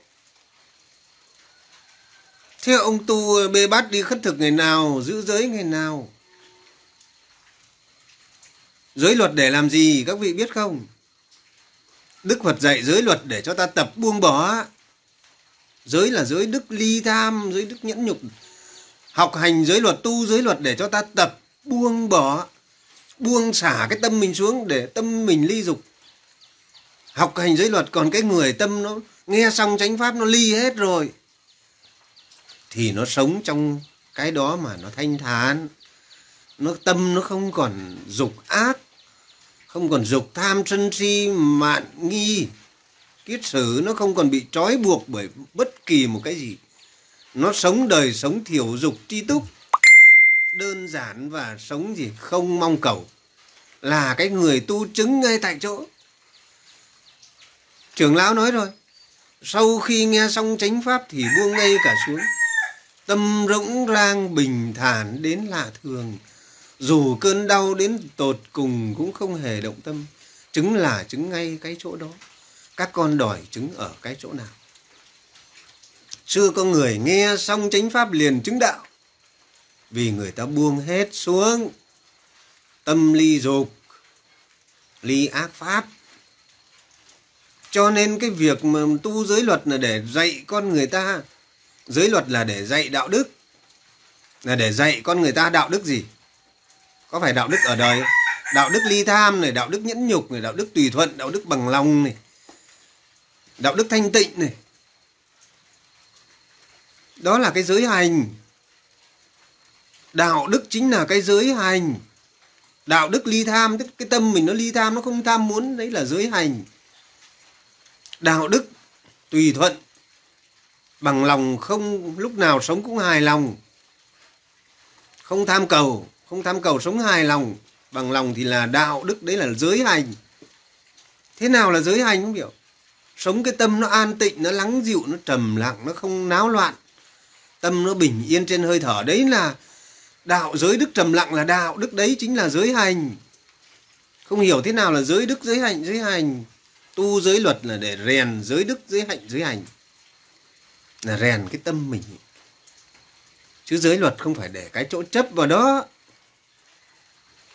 Thế ông tu bê bát đi khất thực ngày nào, giữ giới ngày nào? Giới luật để làm gì, các vị biết không? Đức phật dạy giới luật để cho ta tập buông bỏ giới là giới đức ly tham, giới đức nhẫn nhục. Học hành giới luật, tu giới luật để cho ta tập buông bỏ, buông xả cái tâm mình xuống để tâm mình ly dục. Học hành giới luật, còn cái người tâm nó nghe xong chánh pháp nó ly hết rồi, thì nó sống trong cái đó mà nó thanh thản. Nó tâm nó không còn dục ác, không còn dục tham sân si mạn nghi kiết sử nó không còn bị trói buộc bởi bất kỳ một cái gì. Nó sống đời, sống thiểu dục, tri túc. Đơn giản và sống gì không mong cầu. Là cái người tu chứng ngay tại chỗ. Trưởng lão nói rồi sau khi nghe xong chánh pháp thì buông ngay cả xuống. Tâm rỗng rang bình thản đến lạ thường. Dù cơn đau đến tột cùng cũng không hề động tâm. Chứng là chứng ngay cái chỗ đó các con đòi chứng ở cái chỗ nào? Xưa có người nghe xong chánh pháp liền chứng đạo. Vì người ta buông hết xuống tâm ly dục, ly ác pháp. Cho nên cái việc mà tu giới luật là để dạy con người ta. Giới luật là để dạy đạo đức. Là để dạy con người ta đạo đức gì? Có phải đạo đức ở đời đạo đức ly tham này, đạo đức nhẫn nhục này, đạo đức tùy thuận, đạo đức bằng lòng này đạo đức thanh tịnh này. Đó là cái giới hành. Đạo đức chính là cái giới hành. Đạo đức ly tham, tức cái tâm mình nó ly tham, nó không tham muốn, đấy là giới hành. Đạo đức tùy thuận, bằng lòng không, lúc nào sống cũng hài lòng. Không tham cầu, không tham cầu sống hài lòng, bằng lòng thì là đạo đức, đấy là giới hành. Thế nào là giới hành không hiểu? Sống cái tâm nó an tịnh, nó lắng dịu, nó trầm lặng, nó không náo loạn. Tâm nó bình yên trên hơi thở. Đấy là đạo giới đức trầm lặng là đạo đức đấy chính là giới hành. Không hiểu thế nào là giới đức, giới hạnh, giới hành. Tu giới luật là để rèn giới đức, giới hạnh, giới hành. Là rèn cái tâm mình. Chứ giới luật không phải để cái chỗ chấp vào đó.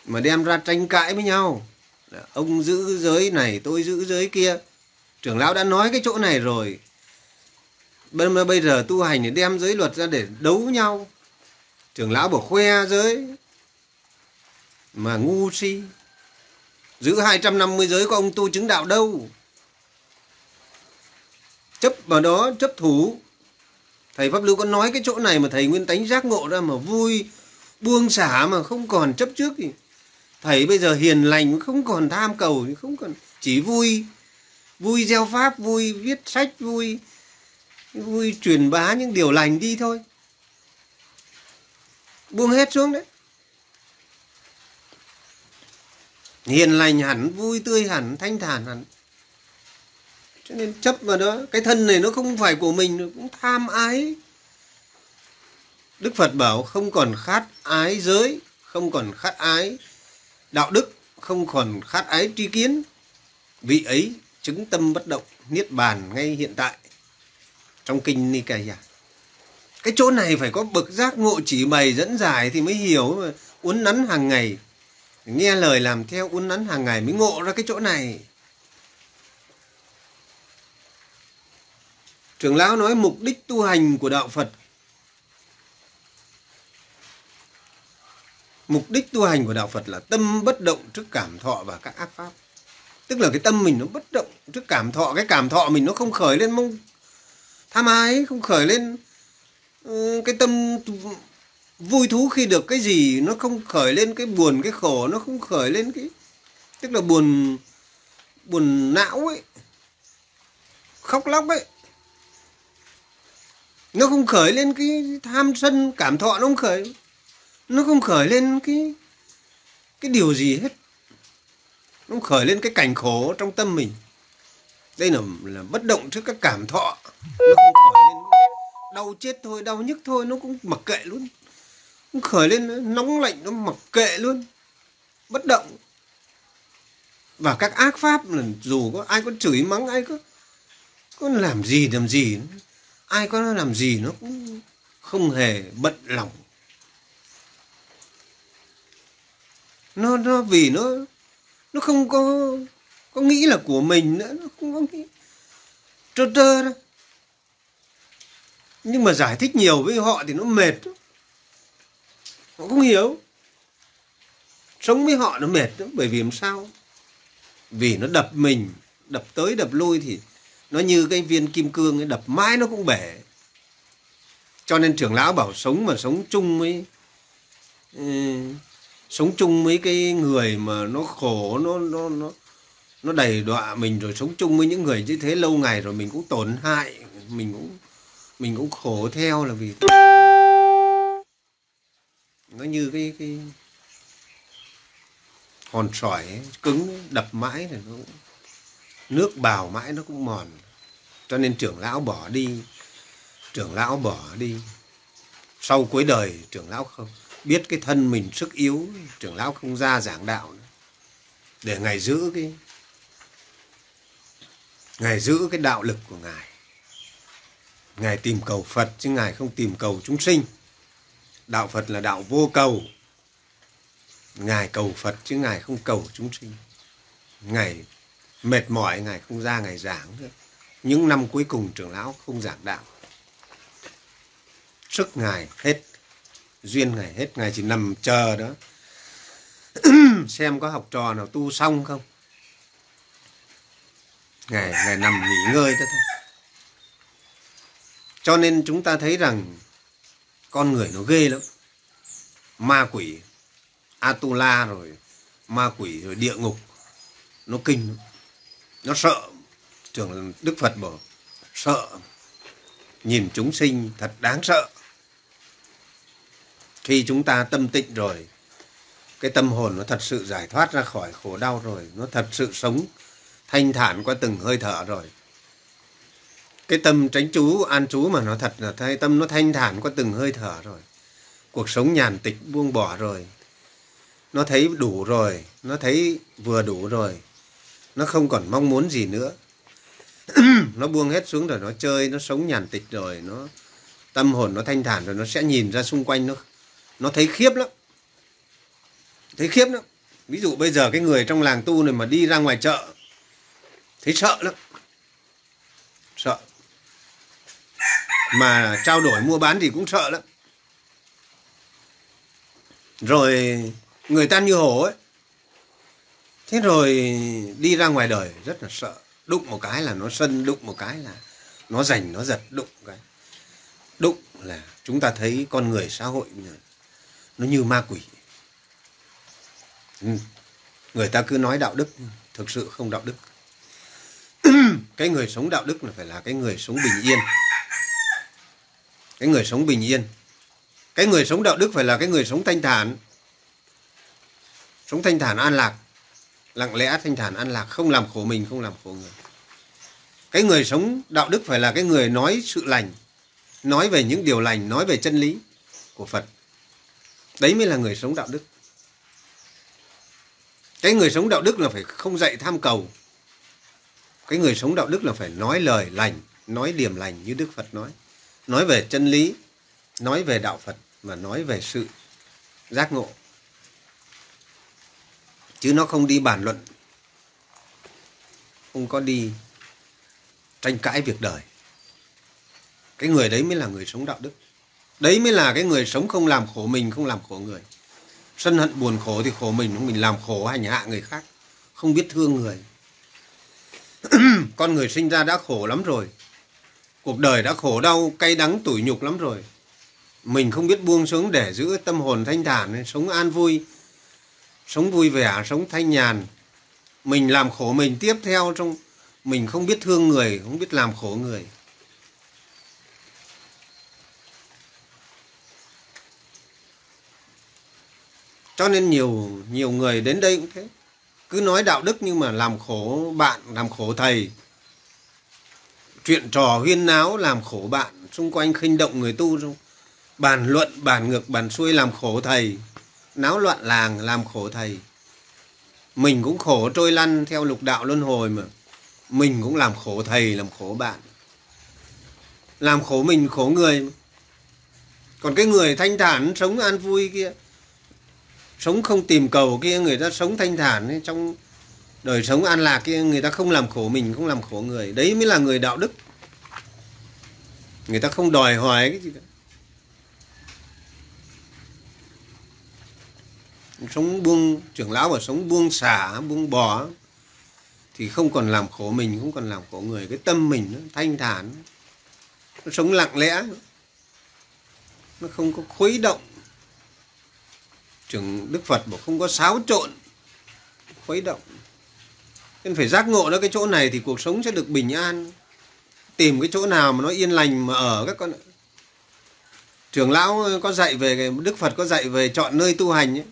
Mà đem ra tranh cãi với nhau. Ông giữ giới này, tôi giữ giới kia trưởng lão đã nói cái chỗ này rồi. Bây giờ tu hành thì đem giới luật ra để đấu nhau. Trưởng lão bảo khoe giới. Mà ngu si. Giữ 250 giới có ông tu chứng đạo đâu? Chấp vào đó, chấp thủ. Thầy pháp lưu có nói cái chỗ này mà thầy nguyên tánh giác ngộ ra mà vui, buông xả mà không còn chấp trước thì thầy bây giờ hiền lành, không còn tham cầu, không còn chỉ vui vui gieo pháp, vui viết sách, vui vui truyền bá những điều lành đi thôi. Buông hết xuống đấy. Hiền lành hẳn, vui tươi hẳn, thanh thản hẳn. Cho nên chấp vào đó, cái thân này nó không phải của mình, nó cũng tham ái. Đức phật bảo không còn khát ái giới, không còn khát ái đạo đức, không còn khát ái tri kiến. Vị ấy chứng tâm bất động, niết bàn ngay hiện tại, trong kinh Nikaya cái chỗ này phải có bậc giác ngộ chỉ bày dẫn giải thì mới hiểu uốn nắn hàng ngày. Nghe lời làm theo uốn nắn hàng ngày mới ngộ ra cái chỗ này. Trưởng lão nói mục đích tu hành của đạo phật. Mục đích tu hành của đạo phật là tâm bất động trước cảm thọ và các ác pháp tức là cái tâm mình nó bất động trước cảm thọ, cái cảm thọ mình nó không khởi lên mong tham ái, không khởi lên ừ, cái tâm vui thú khi được cái gì, nó không khởi lên cái buồn, cái khổ, nó không khởi lên cái, tức là buồn buồn não ấy, khóc lóc ấy. Nó không khởi lên cái tham sân, cảm thọ nó không khởi, nó không khởi lên cái cái điều gì hết nó khởi lên cái cảnh khổ trong tâm mình. Đây là là bất động trước các cảm thọ. Nó không khởi lên đau chết thôi, đau nhức thôi, nó cũng mặc kệ luôn. Nó khởi lên nóng lạnh, nó mặc kệ luôn. Bất động. Và các ác pháp là dù có ai có chửi mắng, ai có có làm gì làm gì, ai có làm gì nó cũng không hề bận lòng. Nó nó vì nó nó không có có nghĩ là của mình nữa nó không có nghĩ. Trơ trơ đó. Nhưng mà giải thích nhiều với họ thì nó mệt. Họ không hiểu. Sống với họ nó mệt đó, bởi vì làm sao? Vì nó đập mình đập tới đập lui thì nó như cái viên kim cương ấy đập mãi nó cũng bể. Cho nên trưởng lão bảo sống mà sống chung với ừ, sống chung với cái người mà nó khổ nó nó nó nó đầy đọa mình rồi sống chung với những người như thế lâu ngày rồi mình cũng tổn hại mình cũng mình cũng khổ theo là vì nó như cái cái hòn sỏi ấy, cứng ấy, đập mãi thì nó nước bào mãi nó cũng mòn. Cho nên trưởng lão bỏ đi trưởng lão bỏ đi. Sau cuối đời trưởng lão không biết cái thân mình sức yếu, trưởng lão không ra giảng đạo nữa. Để ngài giữ cái, ngài giữ cái đạo lực của ngài. Ngài tìm cầu phật chứ ngài không tìm cầu chúng sinh. Đạo phật là đạo vô cầu. Ngài cầu phật chứ ngài không cầu chúng sinh. Ngài mệt mỏi, ngài không ra ngài giảng nữa. Những năm cuối cùng trưởng lão không giảng đạo. Sức ngài hết duyên ngày hết, ngày chỉ nằm chờ đó. Xem có học trò nào tu xong không? Ngày ngày nằm nghỉ ngơi đó thôi. Cho nên chúng ta thấy rằng con người nó ghê lắm. Ma quỷ, atula rồi, ma quỷ rồi địa ngục, nó kinh nó sợ trường đức phật bảo, sợ. Nhìn chúng sinh thật đáng sợ khi chúng ta tâm tịnh rồi, cái tâm hồn nó thật sự giải thoát ra khỏi khổ đau rồi, nó thật sự sống thanh thản qua từng hơi thở rồi. Cái tâm tránh chú an chú mà nó thật là thay tâm nó thanh thản qua từng hơi thở rồi. Cuộc sống nhàn tịch, buông bỏ rồi. Nó thấy đủ rồi, nó thấy vừa đủ rồi. Nó không còn mong muốn gì nữa. Nó buông hết xuống rồi, nó chơi, nó sống nhàn tịch rồi, nó tâm hồn nó thanh thản rồi, nó sẽ nhìn ra xung quanh, nó nó thấy khiếp lắm. Thấy khiếp lắm. Ví dụ bây giờ cái người trong làng tu này mà đi ra ngoài chợ, thấy sợ lắm. Sợ. Mà trao đổi mua bán thì cũng sợ lắm. Rồi người ta như hổ ấy. Thế rồi đi ra ngoài đời rất là sợ. Đụng một cái là nó sân, đụng một cái là nó giành nó giật, đụng cái. Đụng là chúng ta thấy con người xã hội nó như ma quỷ. Ừ. Người ta cứ nói đạo đức, thực sự không đạo đức. Cái người sống đạo đức là phải là cái người sống bình yên. Cái người sống bình yên. Cái người sống đạo đức phải là cái người sống thanh thản. Sống thanh thản an lạc. Lặng lẽ thanh thản an lạc, không làm khổ mình, không làm khổ người. Cái người sống đạo đức phải là cái người nói sự lành, nói về những điều lành, nói về chân lý của phật đấy mới là người sống đạo đức. Cái người sống đạo đức là phải không dạy tham cầu. Cái người sống đạo đức là phải nói lời lành, nói điểm lành như đức phật nói. Nói về chân lý, nói về đạo phật và nói về sự giác ngộ. Chứ nó không đi bàn luận, không có đi tranh cãi việc đời. Cái người đấy mới là người sống đạo đức đấy mới là cái người sống không làm khổ mình, không làm khổ người. Sân hận buồn khổ thì khổ mình mình làm khổ hành hạ người khác, không biết thương người. Con người sinh ra đã khổ lắm rồi. Cuộc đời đã khổ đau, cay đắng, tủi nhục lắm rồi. Mình không biết buông xuống để giữ tâm hồn thanh thản, sống an vui. Sống vui vẻ, sống thanh nhàn. Mình làm khổ mình tiếp theo trong, mình không biết thương người, không biết làm khổ người. Cho nên nhiều nhiều người đến đây cũng thế. Cứ nói đạo đức nhưng mà làm khổ bạn, làm khổ thầy. Chuyện trò huyên náo làm khổ bạn. Xung quanh khinh động người tu bàn luận, bàn ngược, bàn xuôi làm khổ thầy. Náo loạn làng làm khổ thầy. Mình cũng khổ trôi lăn theo lục đạo luân hồi mà. Mình cũng làm khổ thầy, làm khổ bạn. Làm khổ mình, khổ người còn cái người thanh thản sống an vui kia sống không tìm cầu kia, người ta sống thanh thản trong đời sống an lạc kia, người ta không làm khổ mình, không làm khổ người. Đấy mới là người đạo đức. Người ta không đòi hỏi cái gì cả. Sống buông, trưởng lão và sống buông xả, buông bỏ thì không còn làm khổ mình, không còn làm khổ người. Cái tâm mình nó thanh thản, nó sống lặng lẽ, nó không có khuấy động trưởng đức phật bảo không có xáo trộn, khuấy động. Nên phải giác ngộ nó cái chỗ này thì cuộc sống sẽ được bình an. Tìm cái chỗ nào mà nó yên lành mà ở các con trưởng lão có dạy về, đức phật có dạy về chọn nơi tu hành ấy.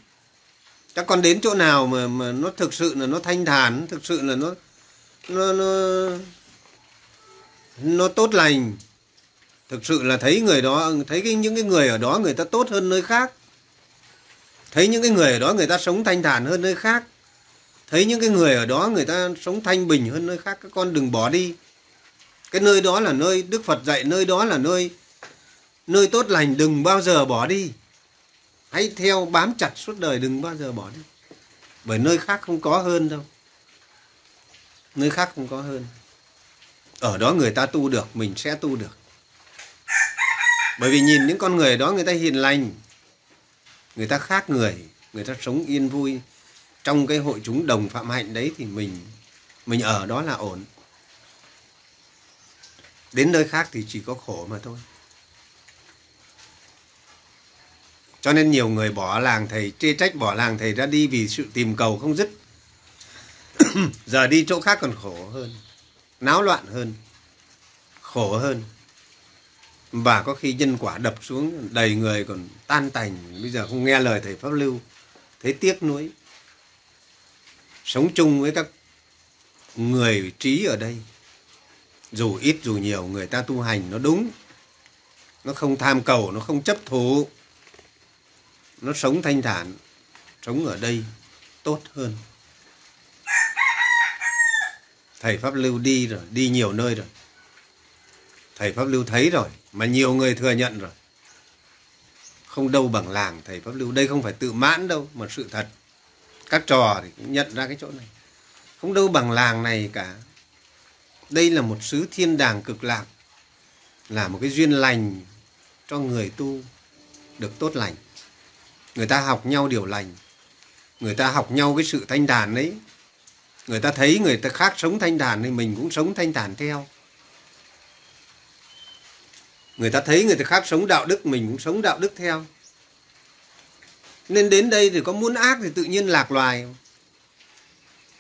Các con đến chỗ nào mà mà nó thực sự là nó thanh thản, thực sự là nó nó nó nó tốt lành. Thực sự là thấy người đó, thấy cái, những cái người ở đó người ta tốt hơn nơi khác thấy những cái người ở đó người ta sống thanh thản hơn nơi khác. Thấy những cái người ở đó người ta sống thanh bình hơn nơi khác, các con đừng bỏ đi. Cái nơi đó là nơi đức phật dạy, nơi đó là nơi nơi tốt lành, đừng bao giờ bỏ đi. Hãy theo bám chặt suốt đời, đừng bao giờ bỏ đi. Bởi nơi khác không có hơn đâu. Nơi khác không có hơn. Ở đó người ta tu được, mình sẽ tu được. Bởi vì nhìn những con người đó người ta hiền lành người ta khác người người ta sống yên vui. Trong cái hội chúng đồng phạm hạnh đấy thì mình mình ở đó là ổn. Đến nơi khác thì chỉ có khổ mà thôi. Cho nên nhiều người bỏ làng thầy, chê trách bỏ làng thầy ra đi vì sự tìm cầu không dứt. Giờ đi chỗ khác còn khổ hơn, náo loạn hơn, khổ hơn và có khi nhân quả đập xuống, đầy người còn tan tành. Bây giờ không nghe lời thầy pháp lưu, thấy tiếc nuối. Sống chung với các người trí ở đây, dù ít dù nhiều, người ta tu hành nó đúng. Nó không tham cầu, nó không chấp thủ nó sống thanh thản, sống ở đây tốt hơn. Thầy pháp lưu đi rồi, đi nhiều nơi rồi thầy pháp lưu thấy rồi, mà nhiều người thừa nhận rồi. Không đâu bằng làng thầy pháp lưu. Đây không phải tự mãn đâu, mà sự thật. Các trò thì cũng nhận ra cái chỗ này. Không đâu bằng làng này cả. Đây là một xứ thiên đàng cực lạc, là một cái duyên lành cho người tu được tốt lành. Người ta học nhau điều lành, người ta học nhau cái sự thanh đàn ấy. Người ta thấy người ta khác sống thanh đàn thì mình cũng sống thanh đàn theo người ta thấy người ta khác sống đạo đức, mình cũng sống đạo đức theo. Nên đến đây thì có muốn ác thì tự nhiên lạc loài.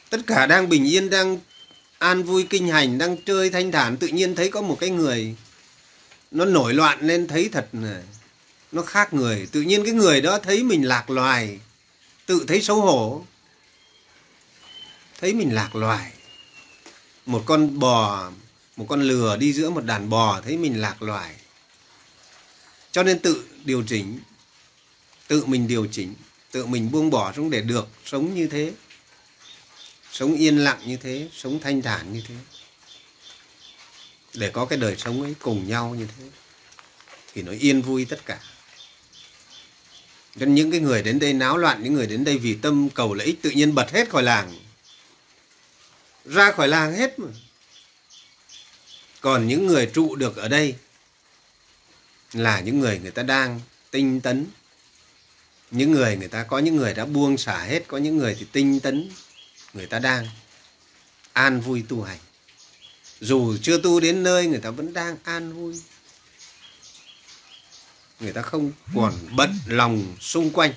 Tất cả đang bình yên, đang an vui, kinh hành, đang chơi thanh thản, tự nhiên thấy có một cái người. Nó nổi loạn nên thấy thật này nó khác người. Tự nhiên cái người đó thấy mình lạc loài, tự thấy xấu hổ. Thấy mình lạc loài. Một con bò, một con lừa đi giữa một đàn bò thấy mình lạc loài cho nên tự điều chỉnh, tự mình điều chỉnh, tự mình buông bỏ xuống để được sống như thế, sống yên lặng như thế, sống thanh thản như thế. Để có cái đời sống ấy cùng nhau như thế, thì nó yên vui tất cả. Nên những cái người đến đây náo loạn, những người đến đây vì tâm cầu lợi ích tự nhiên bật hết khỏi làng, ra khỏi làng hết mà. Còn những người trụ được ở đây là những người người ta đang tinh tấn. Những người người ta, có những người đã buông xả hết, có những người thì tinh tấn, người ta đang an vui tu hành. Dù chưa tu đến nơi, người ta vẫn đang an vui. Người ta không còn bận lòng xung quanh.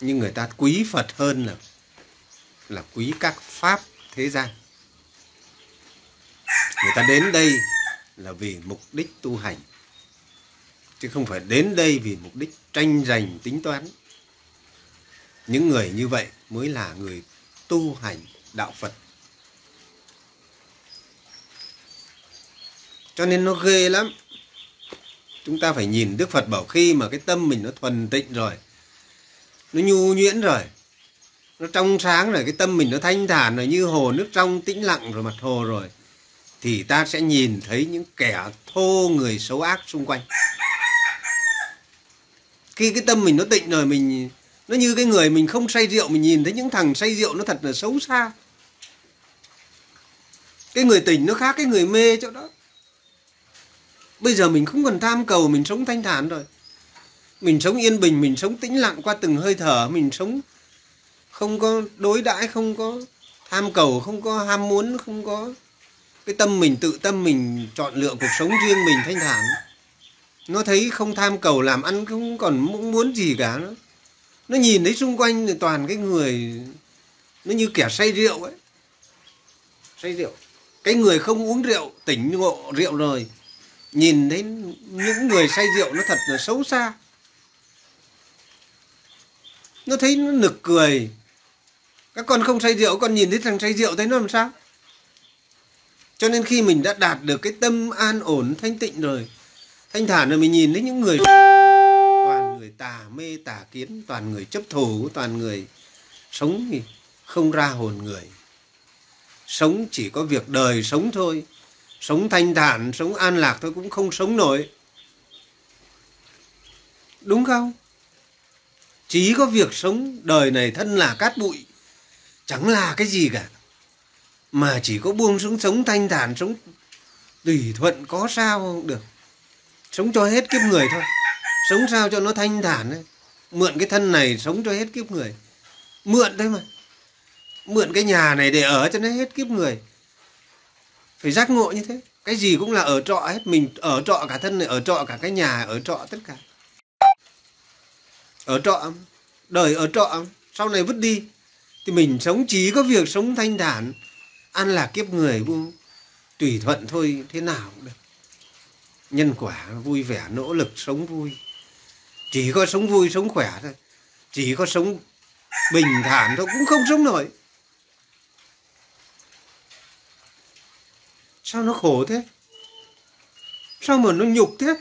Nhưng người ta quý phật hơn là là quý các pháp thế gian. Người ta đến đây là vì mục đích tu hành, chứ không phải đến đây vì mục đích tranh giành tính toán. Những người như vậy mới là người tu hành đạo phật. Cho nên nó ghê lắm. Chúng ta phải nhìn đức phật bảo khi mà cái tâm mình nó thuần tịnh rồi, nó nhu nhuyễn rồi, nó trong sáng rồi, cái tâm mình nó thanh thản rồi, như hồ nước trong tĩnh lặng rồi, mặt hồ rồi thì ta sẽ nhìn thấy những kẻ thô người xấu ác xung quanh. Khi cái tâm mình nó tịnh rồi, mình, nó như cái người mình không say rượu, mình nhìn thấy những thằng say rượu nó thật là xấu xa. Cái người tỉnh nó khác cái người mê chỗ đó. Bây giờ mình không còn tham cầu, mình sống thanh thản rồi. Mình sống yên bình, mình sống tĩnh lặng qua từng hơi thở, mình sống không có đối đãi, không có tham cầu, không có ham muốn, không có cái tâm mình, tự tâm mình chọn lựa cuộc sống riêng mình thanh thản. Nó thấy không tham cầu làm ăn, không còn muốn gì cả nữa. Nó nhìn thấy xung quanh thì toàn cái người, nó như kẻ say rượu ấy. Say rượu. Cái người không uống rượu, tỉnh ngộ rượu rồi. Nhìn thấy những người say rượu nó thật là xấu xa. Nó thấy nó nực cười. Các con không say rượu, con nhìn thấy thằng say rượu thấy nó làm sao? Cho nên khi mình đã đạt được cái tâm an ổn, thanh tịnh rồi, thanh thản rồi, mình nhìn thấy những người toàn người tà mê, tà kiến, toàn người chấp thủ toàn người sống thì không ra hồn người. Sống chỉ có việc đời sống thôi. Sống thanh thản, sống an lạc thôi cũng không sống nổi. Đúng không? Chỉ có việc sống đời này thân là cát bụi, chẳng là cái gì cả mà chỉ có buông xuống sống thanh thản, sống tùy thuận có sao không được. Sống cho hết kiếp người thôi. Sống sao cho nó thanh thản ấy. mượn cái thân này sống cho hết kiếp người. Mượn thôi mà. Mượn cái nhà này để ở cho nó hết kiếp người. Phải giác ngộ như thế. Cái gì cũng là ở trọ hết. Mình ở trọ cả thân này, ở trọ cả cái nhà, ở trọ tất cả. Ở trọ đời ở trọ sau này vứt đi. Thì mình sống chỉ có việc sống thanh thản ăn là kiếp người bu tùy thuận thôi thế nào cũng được. Nhân quả vui vẻ nỗ lực sống vui. Chỉ có sống vui sống khỏe thôi. Chỉ có sống bình thản thôi cũng không sống nổi. Sao nó khổ thế? Sao mà nó nhục thế?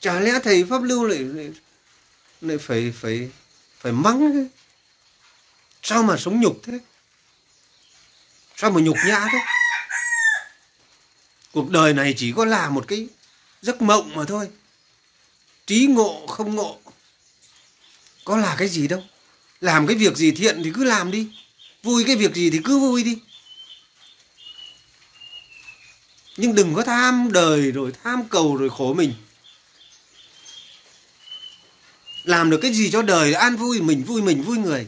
Chả lẽ thầy pháp lưu lại lại, lại phải phải phải mắng thế sao mà sống nhục thế? Sao mà nhục nhã thế? Cuộc đời này chỉ có là một cái giấc mộng mà thôi. Trí ngộ không ngộ. Có là cái gì đâu. Làm cái việc gì thiện thì cứ làm đi. Vui cái việc gì thì cứ vui đi. Nhưng đừng có tham đời rồi tham cầu rồi khổ mình. Làm được cái gì cho đời, an vui mình vui mình, vui người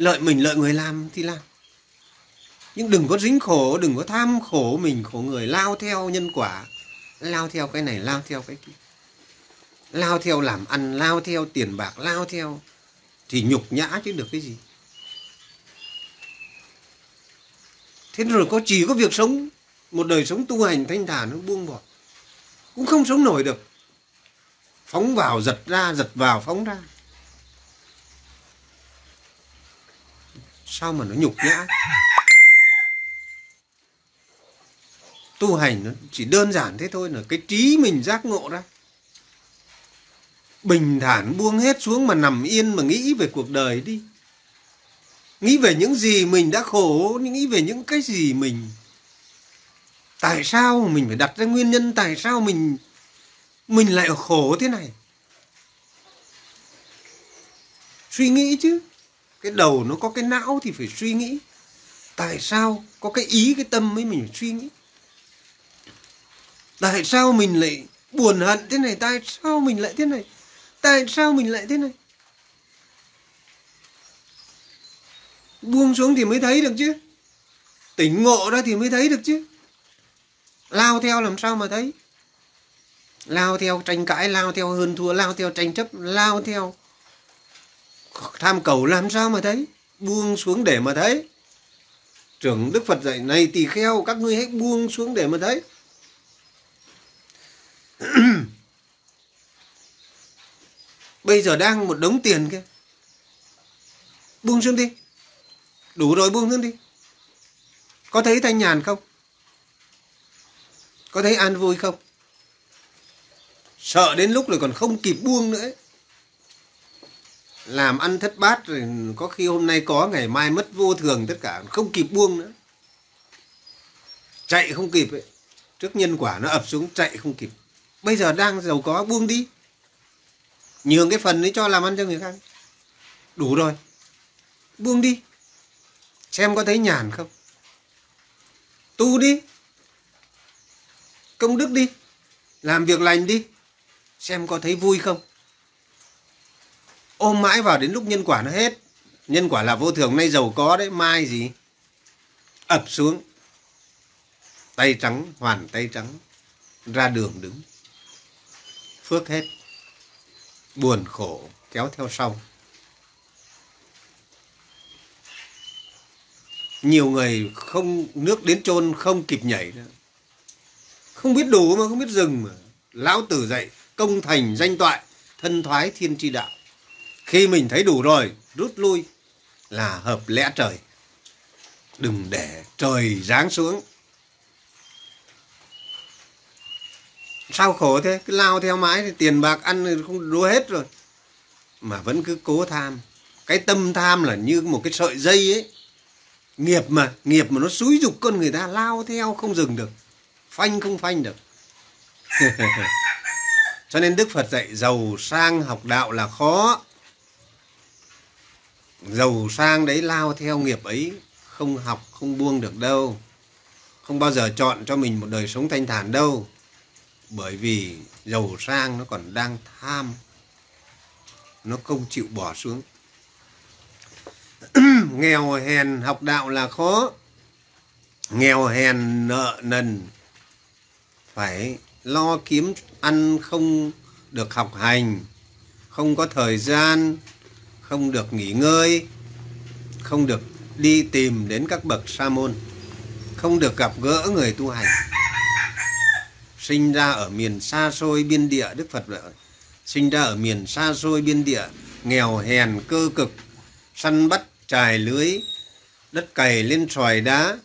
lợi mình, lợi người làm thì làm. Nhưng đừng có dính khổ, đừng có tham khổ mình, khổ người. Lao theo nhân quả, lao theo cái này, lao theo cái kia. Lao theo làm ăn, lao theo tiền bạc, lao theo thì nhục nhã chứ được cái gì. Thế rồi có chỉ có việc sống. Một đời sống tu hành thanh thản nó buông bỏ. Cũng không sống nổi được. Phóng vào, giật ra, giật vào, phóng ra. Sao mà nó nhục nhã? Tu hành nó chỉ đơn giản thế thôi, là cái trí mình giác ngộ ra bình thản buông hết xuống mà nằm yên mà nghĩ về cuộc đời đi. Nghĩ về những gì mình đã khổ, nghĩ về những cái gì mình, tại sao mình phải đặt ra nguyên nhân tại sao mình mình lại khổ thế này? Suy nghĩ chứ cái đầu nó có cái não thì phải suy nghĩ. Tại sao có cái ý, cái tâm ấy mình phải suy nghĩ? Tại sao mình lại buồn hận thế này? Tại sao mình lại thế này? Tại sao mình lại thế này? Buông xuống thì mới thấy được chứ. Tỉnh ngộ ra thì mới thấy được chứ. Lao theo làm sao mà thấy? Lao theo tranh cãi, lao theo hơn thua, lao theo tranh chấp, lao theo tham cầu làm sao mà thấy? Buông xuống để mà thấy. Trưởng đức phật dạy, này tỳ kheo, các ngươi hãy buông xuống để mà thấy. Bây giờ đang một đống tiền kia. Buông xuống đi. Đủ rồi, buông xuống đi. Có thấy thanh nhàn không? Có thấy an vui không? Sợ đến lúc rồi còn không kịp buông nữa làm ăn thất bát rồi có khi hôm nay có, ngày mai mất vô thường, tất cả không kịp buông nữa. Chạy không kịp ấy. trước nhân quả nó ập xuống, chạy không kịp. Bây giờ đang giàu có, buông đi. Nhường cái phần ấy cho làm ăn cho người khác. Đủ rồi. Buông đi. Xem có thấy nhàn không? Tu đi. Công đức đi. Làm việc lành đi. Xem có thấy vui không? Ôm mãi vào đến lúc nhân quả nó hết. Nhân quả là vô thường, nay giàu có đấy, mai gì? Ập xuống. Tay trắng, hoàn tay trắng. Ra đường đứng. Phước hết. Buồn khổ kéo theo sau. Nhiều người không, nước đến chôn không kịp nhảy nữa. Không biết đủ mà, không biết dừng mà. Lão tử dạy công thành danh toại, thân thoái thiên tri đạo khi mình thấy đủ rồi, rút lui là hợp lẽ trời. Đừng để trời giáng xuống. Sao khổ thế? Cứ lao theo mãi thì tiền bạc ăn không đua hết rồi. Mà vẫn cứ cố tham. Cái tâm tham là như một cái sợi dây ấy. Nghiệp mà nghiệp mà nó xúi dục con người ta, lao theo không dừng được. Phanh không phanh được. Cho nên đức phật dạy giàu sang học đạo là khó giàu sang đấy lao theo nghiệp ấy, không học, không buông được đâu. Không bao giờ chọn cho mình một đời sống thanh thản đâu, bởi vì giàu sang nó còn đang tham. Nó không chịu bỏ xuống. Nghèo hèn học đạo là khó. Nghèo hèn nợ nần. Phải lo kiếm ăn không được học hành, không có thời gian không được nghỉ ngơi, không được đi tìm đến các bậc sa môn, không được gặp gỡ người tu hành. Sinh ra ở miền xa xôi biên địa, đức phật vậy sinh ra ở miền xa xôi biên địa, nghèo hèn cơ cực, săn bắt, trài lưới, đất cày lên tròi đá,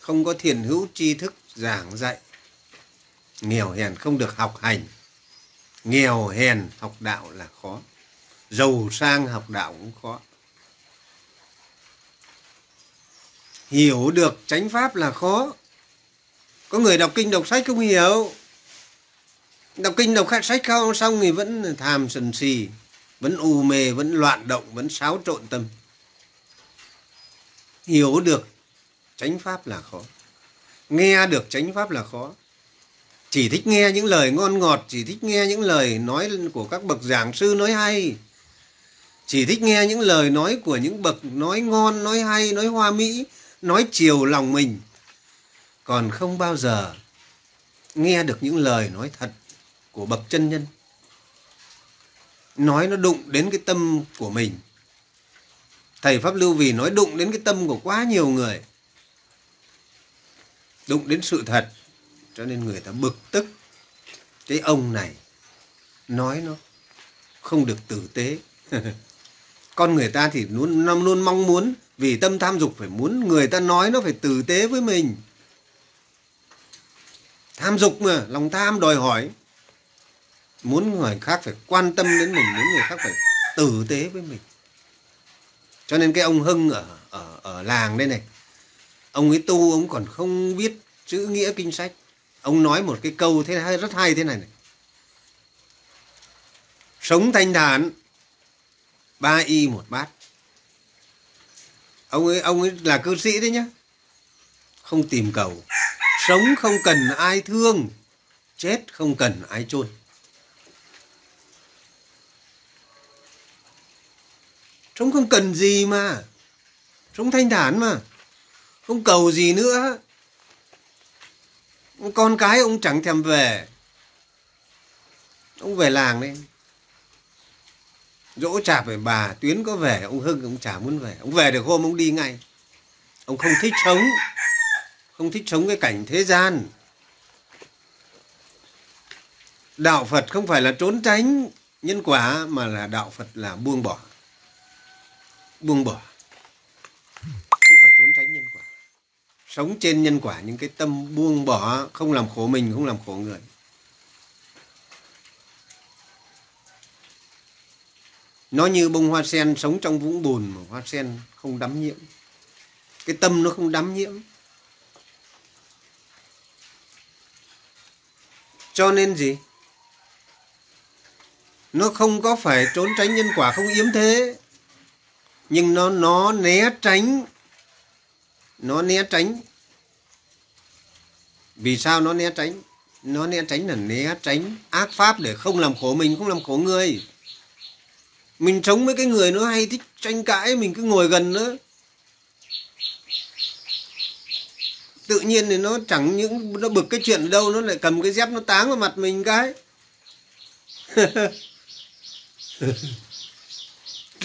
không có thiền hữu tri thức, giảng dạy. Nghèo hèn không được học hành, nghèo hèn học đạo là khó giàu sang học đạo cũng khó. Hiểu được chánh pháp là khó. Có người đọc kinh đọc sách không hiểu? Đọc kinh đọc sách không? Xong thì vẫn tham sần xì vẫn u mê, vẫn loạn động, vẫn xáo trộn tâm. Hiểu được chánh pháp là khó. Nghe được chánh pháp là khó. Chỉ thích nghe những lời ngon ngọt, chỉ thích nghe những lời nói của các bậc giảng sư nói hay chỉ thích nghe những lời nói của những bậc nói ngon, nói hay, nói hoa mỹ, nói chiều lòng mình. Còn không bao giờ nghe được những lời nói thật của bậc chân nhân. Nói nó đụng đến cái tâm của mình. Thầy pháp lưu vì nói đụng đến cái tâm của quá nhiều người. Đụng đến sự thật, cho nên người ta bực tức. Cái ông này nói nó không được tử tế. con người ta thì luôn luôn mong muốn, vì tâm tham dục phải muốn người ta nói nó phải tử tế với mình. Tham dục mà, lòng tham đòi hỏi. Muốn người khác phải quan tâm đến mình, muốn người khác phải tử tế với mình. Cho nên cái ông hưng ở ở ở làng đây này, ông ấy tu ông còn không biết chữ nghĩa kinh sách. Ông nói một cái câu thế hay rất hay thế này này. Sống thanh thản ba y một bát. Ông ấy ông ấy là cư sĩ đấy nhá. Không tìm cầu. Sống không cần ai thương. Chết không cần ai chôn. Sống không cần gì mà. Sống thanh thản mà. Không cầu gì nữa. Con cái ông chẳng thèm về. Ông về làng đấy dỗ chạp về bà, tuyến có về, ông hưng ông chả muốn về. Ông về được hôm ông đi ngay. Ông không thích sống. Không thích sống cái cảnh thế gian. Đạo phật không phải là trốn tránh nhân quả, mà là đạo phật là buông bỏ. Buông bỏ. Không phải trốn tránh nhân quả. Sống trên nhân quả, những cái tâm buông bỏ, không làm khổ mình, không làm khổ người. Nó như bông hoa sen sống trong vũng bùn mà hoa sen không đắm nhiễm. Cái tâm nó không đắm nhiễm. Cho nên gì? Nó không có phải trốn tránh nhân quả không yếm thế. Nhưng nó nó né tránh, nó né tránh. Vì sao nó né tránh? Nó né tránh là né tránh ác pháp để không làm khổ mình, không làm khổ người mình sống với cái người nó hay thích tranh cãi mình cứ ngồi gần nữa tự nhiên thì nó chẳng những nó bực cái chuyện đâu nó lại cầm cái dép nó táng vào mặt mình cái.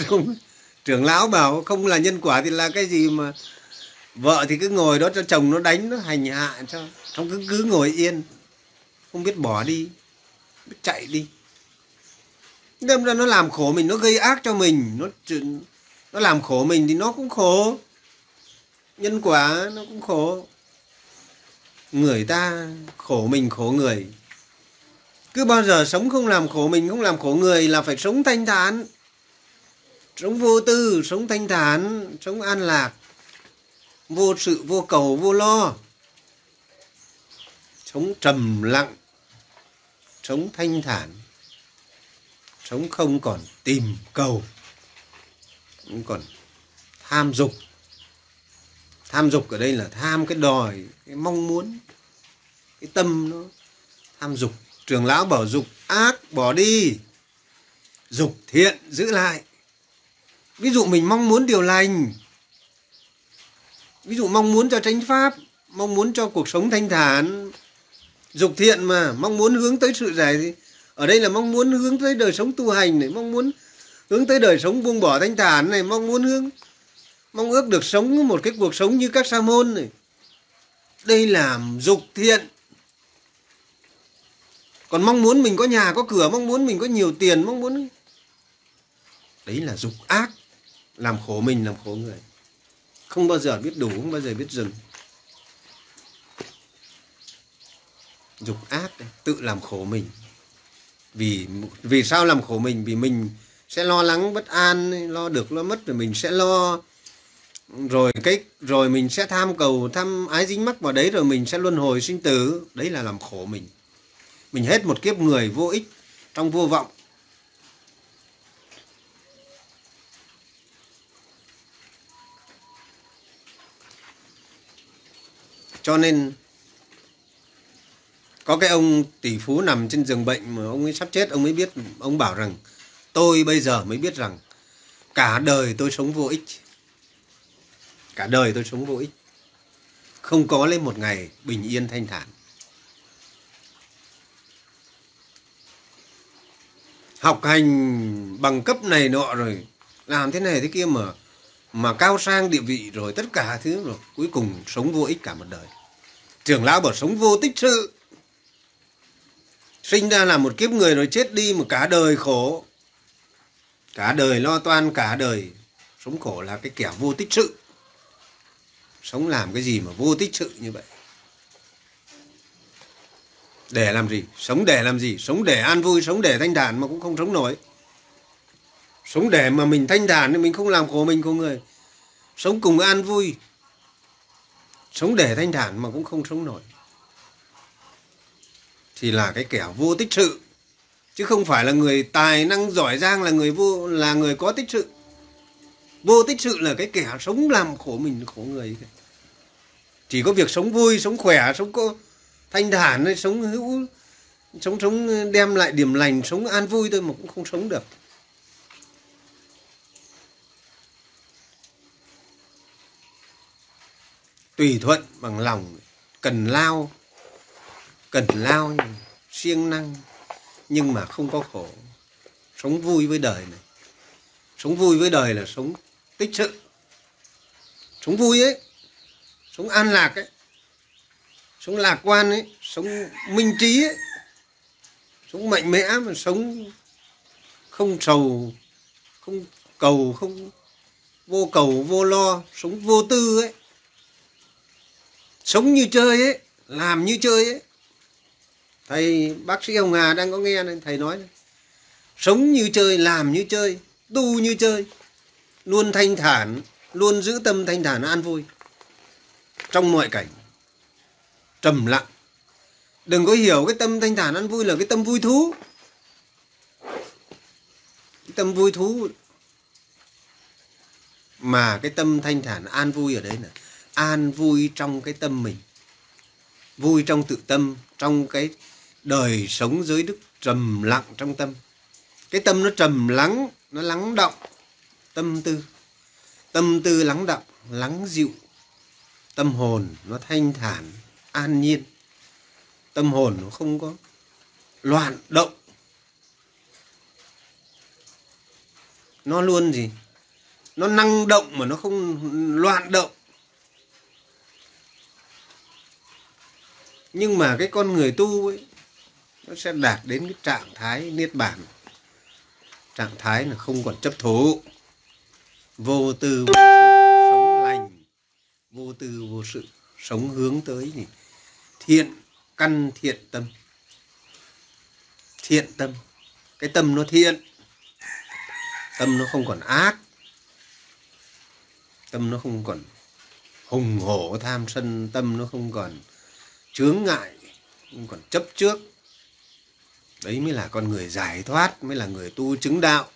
Không, trưởng lão bảo không là nhân quả thì là cái gì mà vợ thì cứ ngồi đó cho chồng nó đánh nó hành hạ cho không cứ cứ ngồi yên. Không biết bỏ đi biết chạy đi đâm ra nó làm khổ mình, nó gây ác cho mình. Nó nó làm khổ mình thì nó cũng khổ. Nhân quả nó cũng khổ. Người ta khổ mình, khổ người. Cứ bao giờ sống không làm khổ mình, không làm khổ người là phải sống thanh thản. Sống vô tư, sống thanh thản, sống an lạc. Vô sự, vô cầu, vô lo. Sống trầm lặng, sống thanh thản sống không còn tìm cầu, không còn tham dục. Tham dục ở đây là tham cái đòi, cái mong muốn, cái tâm nó tham dục. Trường lão bảo dục ác, bỏ đi. Dục thiện, giữ lại. Ví dụ mình mong muốn điều lành. Ví dụ mong muốn cho chánh pháp, mong muốn cho cuộc sống thanh thản. Dục thiện mà, mong muốn hướng tới sự giải thì ở đây là mong muốn hướng tới đời sống tu hành này, mong muốn hướng tới đời sống buông bỏ thanh thản này, mong muốn hướng, mong ước được sống một cái cuộc sống như các sa môn này. Đây là dục thiện. Còn mong muốn mình có nhà, có cửa, mong muốn mình có nhiều tiền, mong muốn đấy là dục ác. Làm khổ mình, làm khổ người. Không bao giờ biết đủ, không bao giờ biết dừng. Dục ác, tự làm khổ mình vì vì sao làm khổ mình? Vì mình sẽ lo lắng bất an, lo được, lo mất, rồi mình sẽ lo, rồi cái, rồi mình sẽ tham cầu, tham ái dính mắc vào đấy, rồi mình sẽ luân hồi sinh tử. Đấy là làm khổ mình. Mình hết một kiếp người vô ích trong vô vọng. Cho nên có cái ông tỷ phú nằm trên giường bệnh mà ông ấy sắp chết, ông ấy biết, ông bảo rằng, tôi bây giờ mới biết rằng cả đời tôi sống vô ích. Cả đời tôi sống vô ích. Không có lên một ngày bình yên thanh thản. Học hành bằng cấp này nọ rồi, làm thế này thế kia mà mà cao sang địa vị rồi tất cả thứ rồi, cuối cùng sống vô ích cả một đời. Trưởng lão bảo sống vô tích sự sinh ra là một kiếp người rồi chết đi một cả đời khổ. Cả đời lo toan, cả đời sống khổ là cái kẻ vô tích sự. Sống làm cái gì mà vô tích sự như vậy? Để làm gì? Sống để làm gì? Sống để an vui, sống để thanh thản mà cũng không sống nổi. Sống để mà mình thanh thản thì mình không làm khổ mình của người. Sống cùng an vui, sống để thanh thản mà cũng không sống nổi thì là cái kẻ vô tích sự. Chứ không phải là người tài năng giỏi giang, là người vô, là người có tích sự. Vô tích sự là cái kẻ sống làm khổ mình, khổ người. Chỉ có việc sống vui, sống khỏe, sống có thanh thản, sống hữu, sống sống đem lại điểm lành, sống an vui thôi mà cũng không sống được. Tùy thuận bằng lòng, cần lao cần lao siêng năng, nhưng mà không có khổ. Sống vui với đời này. Sống vui với đời là sống tích sự. Sống vui ấy, sống an lạc ấy, sống lạc quan ấy, sống minh trí ấy, sống mạnh mẽ mà sống không sầu, không cầu, không vô cầu, vô lo, sống vô tư ấy. Sống như chơi ấy, làm như chơi ấy thầy, bác sĩ hồng hà đang có nghe này thầy nói này. sống như chơi, làm như chơi, tu như chơi. Luôn thanh thản, luôn giữ tâm thanh thản, an vui. Trong mọi cảnh, trầm lặng. Đừng có hiểu cái tâm thanh thản, an vui là cái tâm vui thú. Cái tâm vui thú mà cái tâm thanh thản, an vui ở đấy là an vui trong cái tâm mình. Vui trong tự tâm, trong cái đời sống dưới đức trầm lặng trong tâm. Cái tâm nó trầm lắng, nó lắng động tâm tư. Tâm tư lắng động lắng dịu. Tâm hồn nó thanh thản, an nhiên. Tâm hồn nó không có loạn động. Nó luôn gì? Nó năng động mà nó không loạn động. Nhưng mà cái con người tu ấy nó sẽ đạt đến cái trạng thái niết bàn. Trạng thái là không còn chấp thủ. Vô tư vô sự, sống lành. Vô tư vô sự sống hướng tới gì thiện căn thiện tâm. Thiện tâm. Cái tâm nó thiện. Tâm nó không còn ác. Tâm nó không còn hùng hổ tham sân. Tâm nó không còn chướng ngại. Không còn chấp trước đấy mới là con người giải thoát, mới là người tu chứng đạo.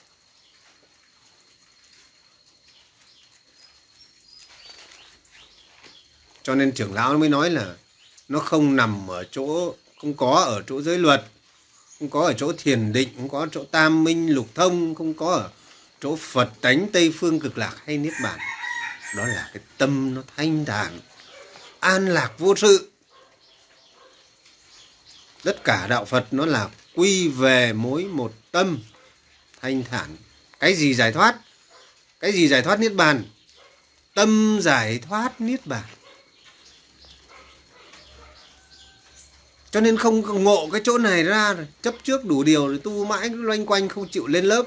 Cho nên trưởng lão mới nói là nó không nằm ở chỗ, không có ở chỗ giới luật, không có ở chỗ thiền định, không có ở chỗ tam minh lục thông, không có ở chỗ phật tánh tây phương cực lạc hay niết bàn. Đó là cái tâm nó thanh thản, an lạc vô sự. Tất cả đạo phật nó là quy về mối một tâm thanh thản. Cái gì giải thoát? Cái gì giải thoát niết bàn? Tâm giải thoát niết bàn. Cho nên không ngộ cái chỗ này ra rồi chấp trước đủ điều rồi tu mãi cứ loanh quanh không chịu lên lớp.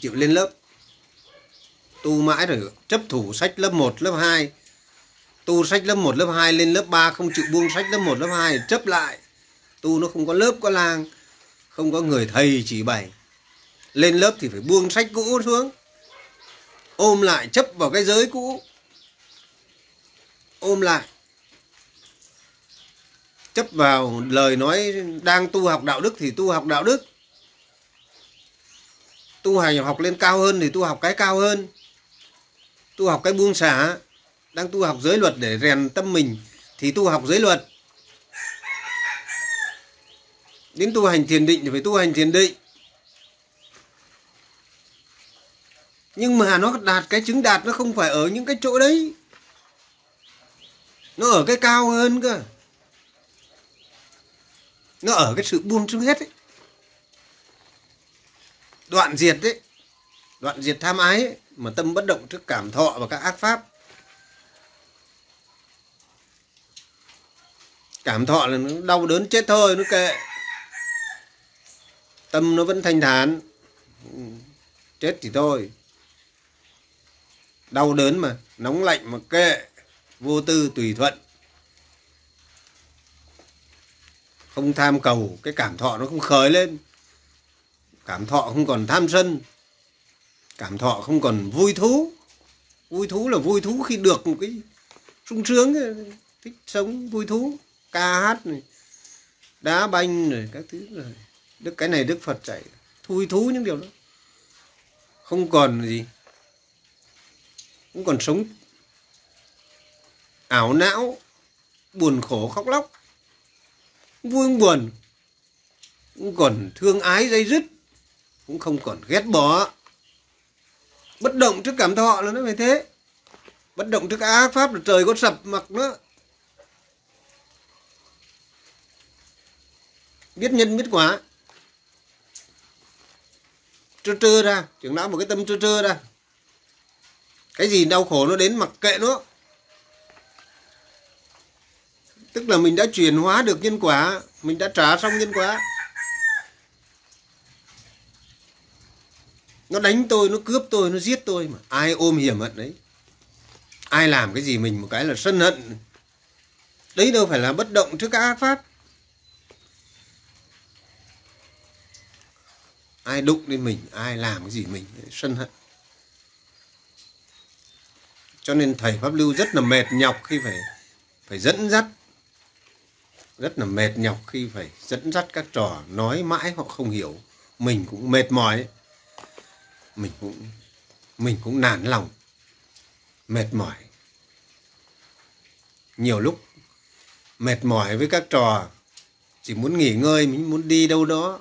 Chịu lên lớp. Tu mãi rồi chấp thủ sách lớp 1, lớp 2 tu sách lớp 1, lớp 2 lên lớp 3 không chịu buông sách lớp 1, lớp 2 chấp lại tu nó không có lớp, có làng không có người thầy chỉ bày. Lên lớp thì phải buông sách cũ xuống, ôm lại chấp vào cái giới cũ. Ôm lại. Chấp vào lời nói đang tu học đạo đức thì tu học đạo đức. Tu hành học lên cao hơn thì tu học cái cao hơn. Tu học cái buông xả, đang tu học giới luật để rèn tâm mình thì tu học giới luật đến tu hành thiền định thì phải tu hành thiền định. Nhưng mà nó đạt cái chứng đạt nó không phải ở những cái chỗ đấy. Nó ở cái cao hơn cơ. Nó ở cái sự buông xuống hết ấy. Đoạn diệt đấy đoạn diệt tham ái ấy, mà tâm bất động trước cảm thọ và các ác pháp. Cảm thọ là nó đau đớn chết thôi nó kệ tâm nó vẫn thanh thản. Chết thì thôi. Đau đớn mà, nóng lạnh mà kệ, vô tư tùy thuận. Không tham cầu, cái cảm thọ nó không khởi lên. Cảm thọ không còn tham sân. Cảm thọ không còn vui thú. Vui thú là vui thú khi được một cái sung sướng, thích sống vui thú, ca hát này, đá banh rồi các thứ rồi đức, cái này đức phật dạy, thui thú những điều đó. Không còn gì. Cũng còn sống ảo não, buồn khổ, khóc lóc. Vui không buồn? Cũng còn thương ái, dây dứt. Cũng không còn ghét bỏ. Bất động trước cảm thọ là nó phải thế. Bất động trước ác pháp là trời có sập mặc nữa. Biết nhân, biết quả trơ trơ ra, trưởng lão một cái tâm trơ trơ ra. Cái gì đau khổ nó đến mặc kệ nó. Tức là mình đã chuyển hóa được nhân quả, mình đã trả xong nhân quả. Nó đánh tôi, nó cướp tôi, nó giết tôi mà. Ai ôm hiểm hận đấy? Ai làm cái gì mình một cái là sân hận? Đấy đâu phải là bất động trước các ác pháp. Ai đụng đến mình, ai làm cái gì mình, sân hận. Cho nên thầy pháp lưu rất là mệt nhọc khi phải phải dẫn dắt, rất là mệt nhọc khi phải dẫn dắt các trò nói mãi họ không hiểu. Mình cũng mệt mỏi. Mình cũng mình cũng nản lòng, mệt mỏi. Nhiều lúc mệt mỏi với các trò, chỉ muốn nghỉ ngơi, mình muốn đi đâu đó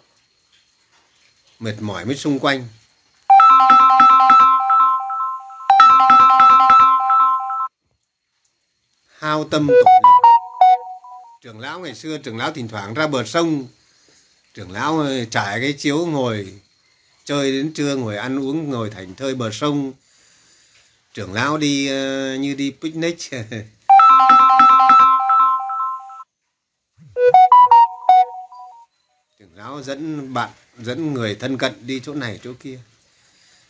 mệt mỏi với xung quanh. Hao tâm tổn lực trưởng lão ngày xưa trưởng lão thỉnh thoảng ra bờ sông. Trưởng lão ờ, trải cái chiếu ngồi chơi đến trưa ngồi ăn uống ngồi thành thơi bờ sông. Trưởng lão đi uh, như đi picnic. Trưởng lão dẫn bạn dẫn người thân cận đi chỗ này chỗ kia,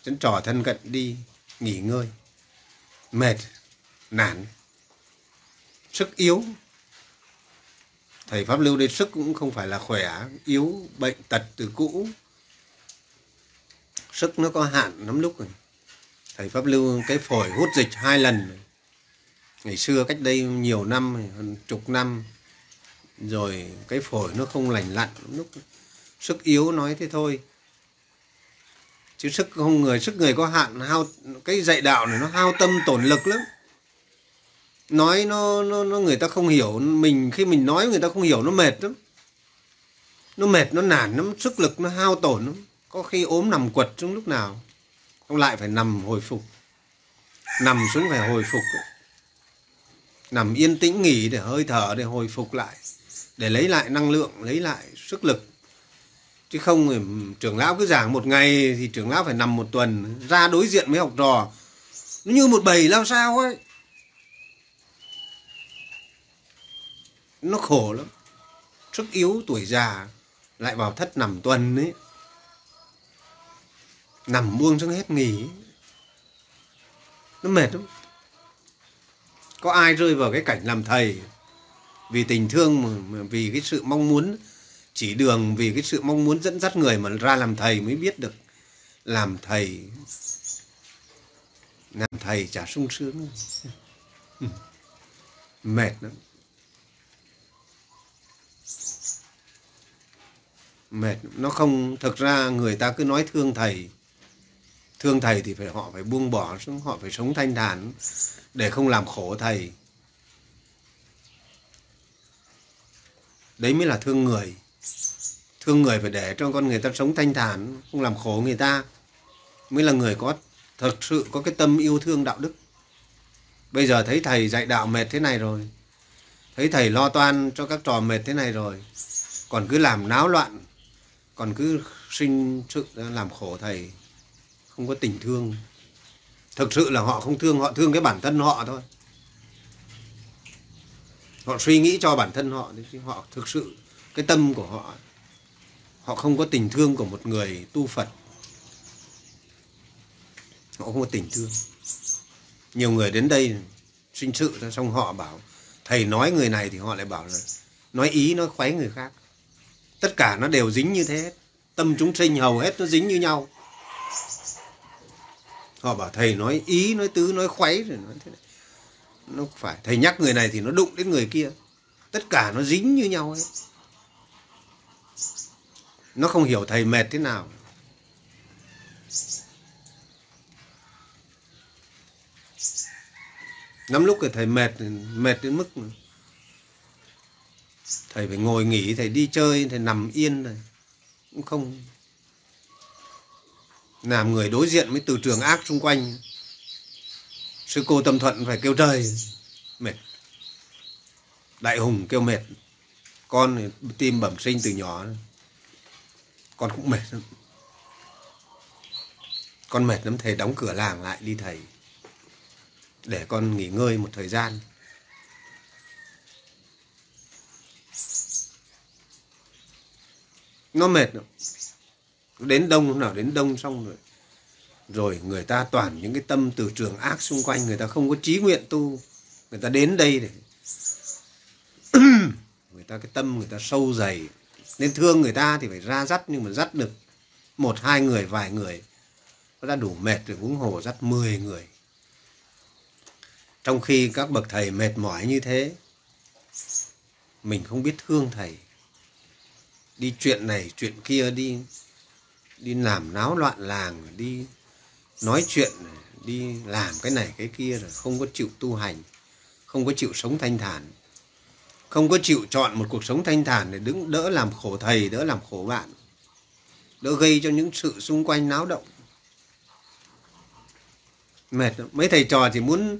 dẫn trò thân cận đi nghỉ ngơi, mệt, nản, sức yếu. Thầy pháp lưu đây sức cũng không phải là khỏe, yếu bệnh tật từ cũ. Sức nó có hạn lắm lúc rồi. Thầy pháp lưu cái phổi hút dịch hai lần ngày xưa cách đây nhiều năm, hơn chục năm, rồi cái phổi nó không lành lặn lúc sức yếu nói thế thôi. Chứ sức không người sức người có hạn hao cái dạy đạo này nó hao tâm tổn lực lắm. Nói nó, nó nó người ta không hiểu mình khi mình nói người ta không hiểu nó mệt lắm. Nó mệt nó nản lắm sức lực nó hao tổn lắm. Có khi ốm nằm quật trong lúc nào không lại phải nằm hồi phục. Nằm xuống phải hồi phục. Nằm yên tĩnh nghỉ để hơi thở để hồi phục lại để lấy lại năng lượng lấy lại sức lực chứ không trưởng lão cứ giảng một ngày thì trưởng lão phải nằm một tuần ra đối diện với học trò. Nó như một bầy lao sao ấy. Nó khổ lắm. Sức yếu tuổi già lại vào thất nằm tuần ấy. Nằm buông xuống hết nghỉ. Nó mệt lắm. Có ai rơi vào cái cảnh làm thầy vì tình thương mà, vì cái sự mong muốn chỉ đường vì cái sự mong muốn dẫn dắt người mà ra làm thầy mới biết được làm thầy. Làm thầy chả sung sướng. Mệt lắm. Mệt nó không, thực ra người ta cứ nói thương thầy. Thương thầy thì phải, họ phải buông bỏ xuống, họ phải sống thanh thản để không làm khổ thầy. Đấy mới là thương người thương người phải để cho con người ta sống thanh thản, không làm khổ người ta, mới là người có thật sự có cái tâm yêu thương đạo đức. Bây giờ thấy thầy dạy đạo mệt thế này rồi, thấy thầy lo toan cho các trò mệt thế này rồi, còn cứ làm náo loạn, còn cứ sinh sự làm khổ thầy, không có tình thương. Thực sự là họ không thương, họ thương cái bản thân họ thôi. Họ suy nghĩ cho bản thân họ chứ họ thực sự, cái tâm của họ họ không có tình thương của một người tu phật. Họ không có tình thương. Nhiều người đến đây sinh sự, xong họ bảo, thầy nói người này thì họ lại bảo là, nói ý, nói khoái người khác. Tất cả nó đều dính như thế hết. Tâm chúng sinh hầu hết nó dính như nhau. Họ bảo, thầy nói ý, nói tứ, nói khoái rồi nói thế này. Nó phải, thầy nhắc người này thì nó đụng đến người kia. Tất cả nó dính như nhau hết nó không hiểu thầy mệt thế nào. Lắm lúc thì thầy mệt mệt đến mức thầy phải ngồi nghỉ, thầy đi chơi, thầy nằm yên rồi cũng không làm người đối diện với từ trường ác xung quanh. Sư cô tâm thuận phải kêu trời, mệt. Đại hùng kêu mệt. Con thì tim bẩm sinh từ nhỏ con cũng mệt lắm. Con mệt lắm, thầy đóng cửa làng lại đi thầy. Để con nghỉ ngơi một thời gian. Nó mệt lắm. Đến đông hôm nào, đến đông xong rồi. Rồi người ta toàn những cái tâm từ trường ác xung quanh, người ta không có trí nguyện tu. Người ta đến đây để người ta, cái tâm người ta sâu dày nên thương người ta thì phải ra dắt, nhưng mà dắt được một, hai người, vài người, nó đã đủ mệt rồi, huống hồ dắt mười người. Trong khi các bậc thầy mệt mỏi như thế, mình không biết thương thầy. Đi chuyện này, chuyện kia, đi đi làm náo loạn làng, đi nói chuyện, đi làm cái này, cái kia rồi không có chịu tu hành, không có chịu sống thanh thản không có chịu chọn một cuộc sống thanh thản để đứng, đỡ làm khổ thầy, đỡ làm khổ bạn. Đỡ gây cho những sự xung quanh náo động. Mệt mấy thầy trò chỉ muốn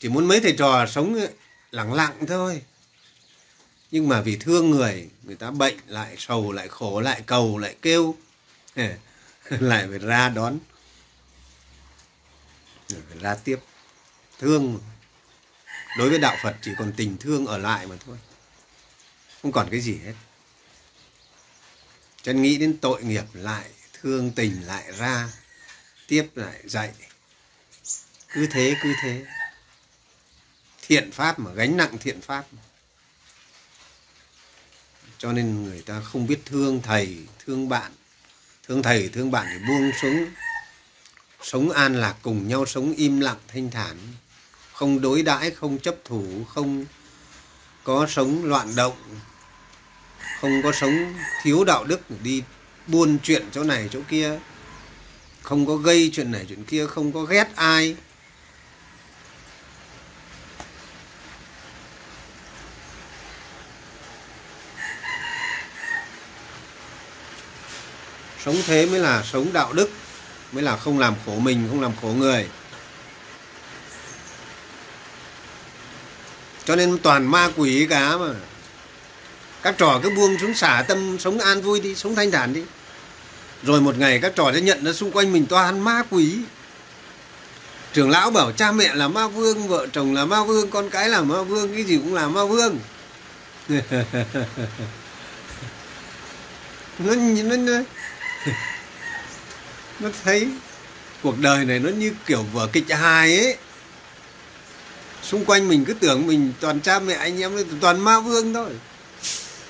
chỉ muốn mấy thầy trò sống ờ, lặng lặng thôi. Nhưng mà vì thương người người ta bệnh, lại sầu, lại khổ, lại cầu, lại kêu. Lại phải ra đón. Phải ra tiếp. Thương đối với đạo phật chỉ còn tình thương ở lại mà thôi. Không còn cái gì hết. Chân nghĩ đến tội nghiệp lại, thương tình lại ra, tiếp lại dạy. Cứ thế cứ thế. Thiện pháp mà, gánh nặng thiện pháp cho nên người ta không biết thương thầy, thương bạn. Thương thầy, thương bạn thì buông xuống. Sống an lạc, cùng nhau sống im lặng, thanh thản không đối đãi, không chấp thủ, không có sống loạn động, không có sống thiếu đạo đức, đi buôn chuyện chỗ này chỗ kia, không có gây chuyện này chuyện kia, không có ghét ai. Sống thế mới là sống đạo đức, mới là không làm khổ mình, không làm khổ người. Cho nên toàn ma quỷ cả mà. Các trò cứ buông xuống xả tâm sống an vui đi sống thanh thản đi. Rồi một ngày các trò sẽ nhận ra xung quanh mình toàn ma quỷ. Trưởng lão bảo cha mẹ là ma vương vợ chồng là ma vương con cái là ma vương cái gì cũng là ma vương. Nó nó, nó nó thấy cuộc đời này nó như kiểu vở kịch hài ấy xung quanh mình cứ tưởng mình toàn cha mẹ anh em, toàn ma vương thôi.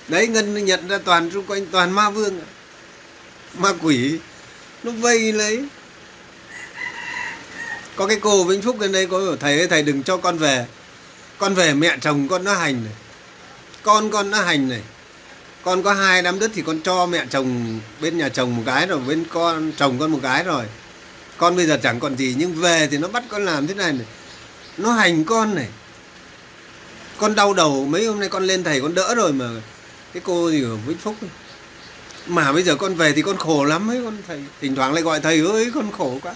Đấy, ngân nhận ra toàn xung quanh toàn ma vương. Ma quỷ, nó vây lấy. Có cái cô vĩnh phúc lên đây có bảo, thầy ơi, thầy đừng cho con về. Con về mẹ chồng con nó hành này. Con con nó hành này. Con có hai đám đất thì con cho mẹ chồng bên nhà chồng một cái rồi, bên con, chồng con một cái rồi. Con bây giờ chẳng còn gì, nhưng về thì nó bắt con làm thế này này nó hành con này. Con đau đầu, mấy hôm nay con lên thầy con đỡ rồi mà. Cái cô gì ở vĩnh phúc ấy. mà bây giờ con về thì con khổ lắm ấy, con thầy. Thỉnh thoảng lại gọi thầy ơi con khổ quá.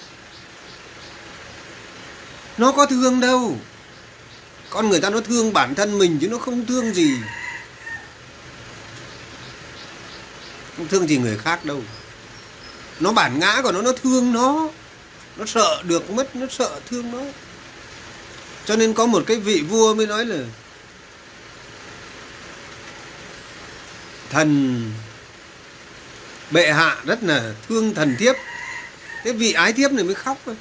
Nó có thương đâu. Con người ta nó thương bản thân mình chứ nó không thương gì. Không thương gì người khác đâu. Nó bản ngã của nó nó thương nó. Nó sợ được mất, nó sợ thương nó cho nên có một cái vị vua mới nói là, thần, bệ hạ rất là thương thần thiếp. Cái vị ái thiếp này mới khóc thôi.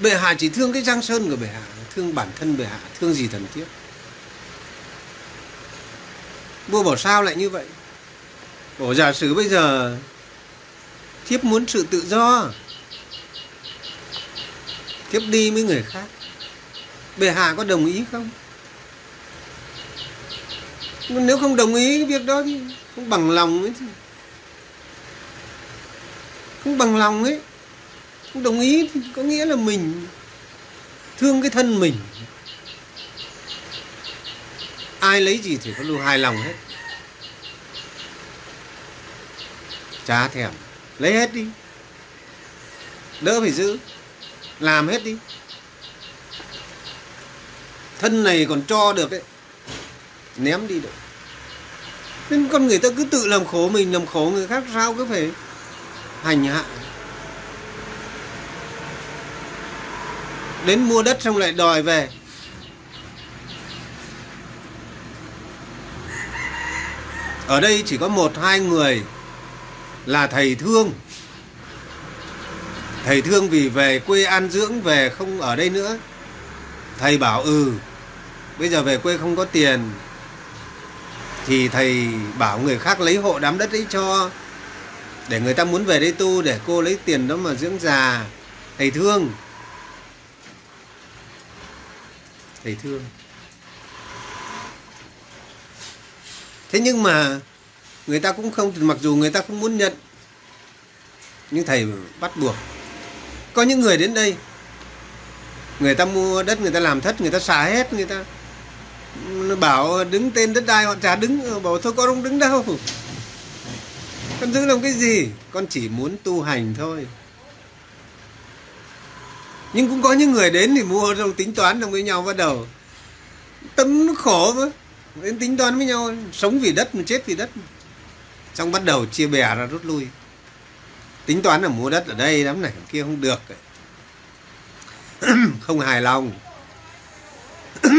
Bệ hạ chỉ thương cái giang sơn của bệ hạ, thương bản thân bệ hạ, thương gì thần thiếp? Vua bảo sao lại như vậy? Bảo giả sử bây giờ, thiếp muốn sự tự do, thiếp đi với người khác bệ hạ có đồng ý không? Nếu không đồng ý cái việc đó thì không bằng lòng ấy thì không bằng lòng ấy. Không đồng ý thì có nghĩa là mình thương cái thân mình. Ai lấy gì thì có luôn hài lòng hết. Chả thèm. Lấy hết đi. Đỡ phải giữ. Làm hết đi thân này còn cho được đấy ném đi được. Nên con người ta cứ tự làm khổ mình, làm khổ người khác, sao cứ phải hành hạ? Đến mua đất xong lại đòi về. Ở đây chỉ có một, hai người là thầy thương. Thầy thương vì về quê an dưỡng, về không ở đây nữa. Thầy bảo ừ bây giờ về quê không có tiền, thì thầy bảo người khác lấy hộ đám đất ấy cho, để người ta muốn về đây tu, để cô lấy tiền đó mà dưỡng già. Thầy thương. Thầy thương. Thế nhưng mà người ta cũng không, mặc dù người ta không muốn nhận, nhưng thầy bắt buộc. Có những người đến đây, người ta mua đất, người ta làm thất, người ta xả hết, người ta bảo, đứng tên đất đai, họ chả đứng. Ờ, bảo, thôi con không đứng đâu. Con giữ làm cái gì? Con chỉ muốn tu hành thôi. Nhưng cũng có những người đến thì mua rồi tính toán đồng với nhau bắt đầu. Tâm nó khổ mà đến tính toán với nhau, sống vì đất mà chết vì đất. Xong bắt đầu chia bè ra rút lui. Tính toán là mua đất ở đây lắm này, kia không được. Không hài lòng.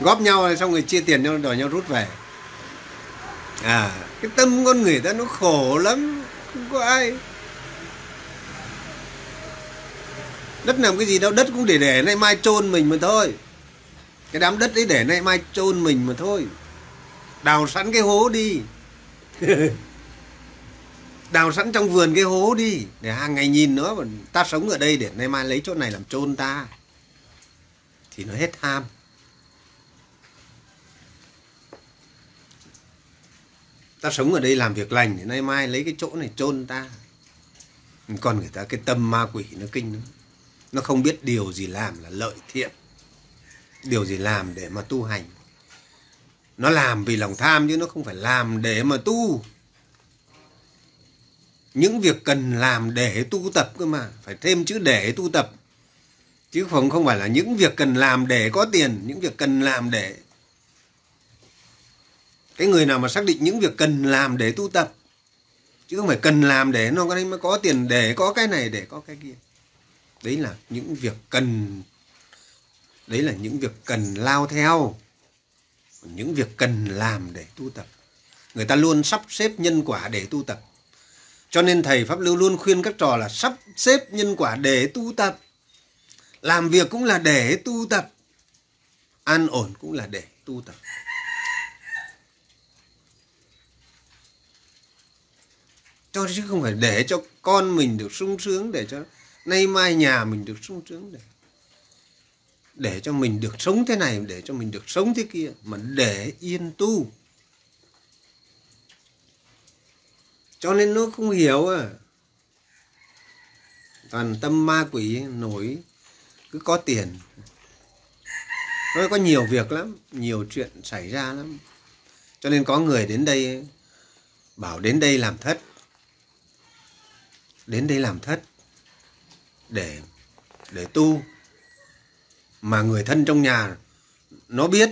góp nhau xong rồi chia tiền nhau, đòi nhau rút về. À cái tâm con người ta nó khổ lắm, không có ai. Đất làm cái gì đâu, đất cũng để để nay mai chôn mình mà thôi. Cái đám đất ấy để nay mai chôn mình mà thôi. Đào sẵn cái hố đi. Đào sẵn trong vườn cái hố đi, để hàng ngày nhìn nó ta sống ở đây để nay mai lấy chỗ này làm chôn ta. Thì nó hết tham ta sống ở đây làm việc lành thì nay mai lấy cái chỗ này chôn ta. Còn người ta, cái tâm ma quỷ nó kinh lắm. Nó không biết điều gì làm là lợi thiện, điều gì làm để mà tu hành. Nó làm vì lòng tham chứ nó không phải làm để mà tu. Những việc cần làm để tu tập cơ mà, phải thêm chữ để tu tập. Chứ không không phải là những việc cần làm để có tiền, những việc cần làm để cái người nào mà xác định những việc cần làm để tu tập, chứ không phải cần làm để nó có mới có tiền để có cái này, để có cái kia. Đấy là những việc cần, đấy là những việc cần lao theo, những việc cần làm để tu tập. Người ta luôn sắp xếp nhân quả để tu tập. Cho nên thầy pháp lưu luôn khuyên các trò là sắp xếp nhân quả để tu tập. Làm việc cũng là để tu tập. An ổn cũng là để tu tập. Cho chứ không phải để cho con mình được sung sướng, để cho nay mai nhà mình được sung sướng để để cho mình được sống thế này, để cho mình được sống thế kia, mà để yên tu. Cho nên nó không hiểu à. Toàn tâm ma quỷ nổi, cứ có tiền. Nó có nhiều việc lắm, nhiều chuyện xảy ra lắm. Cho nên có người đến đây bảo đến đây làm thất đến đây làm thất, để để tu, mà người thân trong nhà nó biết.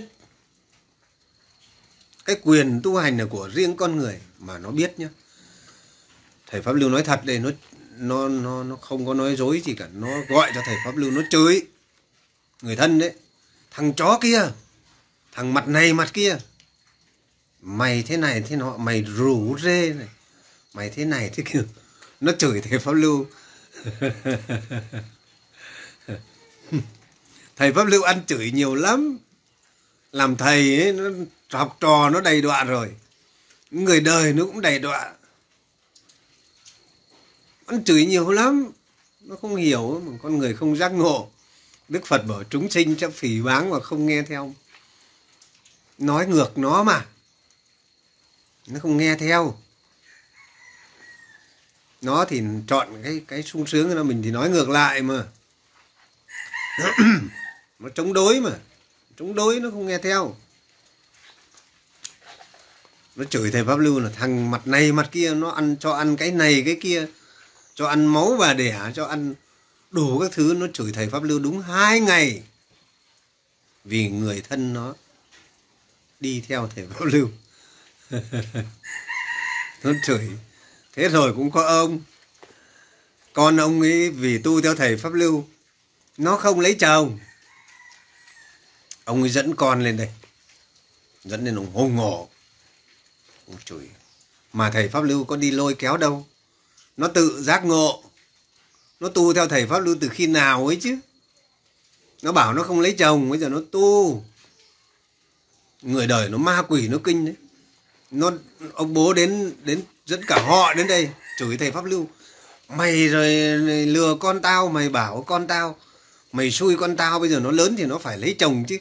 Cái quyền tu hành là của riêng con người mà nó biết nhá. Thầy pháp lưu nói thật đây, nó nó nó nó không có nói dối gì cả. Nó gọi cho thầy pháp lưu, nó chửi. Người thân đấy, thằng chó kia, thằng mặt này mặt kia, mày thế này thế nọ, mày rủ rê này, mày thế này thế kia nó chửi thầy pháp lưu. Thầy pháp lưu ăn chửi nhiều lắm. Làm thầy ấy, nó học trò nó đầy đọa rồi. Người đời nó cũng đầy đọa. Ăn chửi nhiều lắm. Nó không hiểu mà con người không giác ngộ. Đức phật bảo chúng sinh chấp phỉ báng và không nghe theo. Nói ngược nó mà. Nó không nghe theo nó thì chọn cái cái sung sướng của mình thì nói ngược lại mà. Nó chống đối mà. Chống đối nó không nghe theo. Nó chửi thầy pháp lưu là thằng mặt này mặt kia, nó ăn, cho ăn cái này cái kia, cho ăn máu và đẻ, cho ăn đủ các thứ. Nó chửi thầy pháp lưu đúng hai ngày. Vì người thân nó đi theo thầy pháp lưu. Nó chửi thế rồi cũng có ông. Con ông ấy vì tu theo thầy pháp lưu, nó không lấy chồng. Ông ấy dẫn con lên đây. Dẫn lên ông hùng ngổ ông chửi mà thầy pháp lưu có đi lôi kéo đâu. Nó tự giác ngộ. Nó tu theo thầy pháp lưu từ khi nào ấy chứ? Nó bảo nó không lấy chồng, bây giờ nó tu. Người đời nó ma quỷ, nó kinh đấy. Nó, ông bố đến đến dẫn cả họ đến đây, chửi thầy pháp lưu, mày rồi lừa con tao, mày bảo con tao, mày xui con tao, bây giờ nó lớn thì nó phải lấy chồng chứ.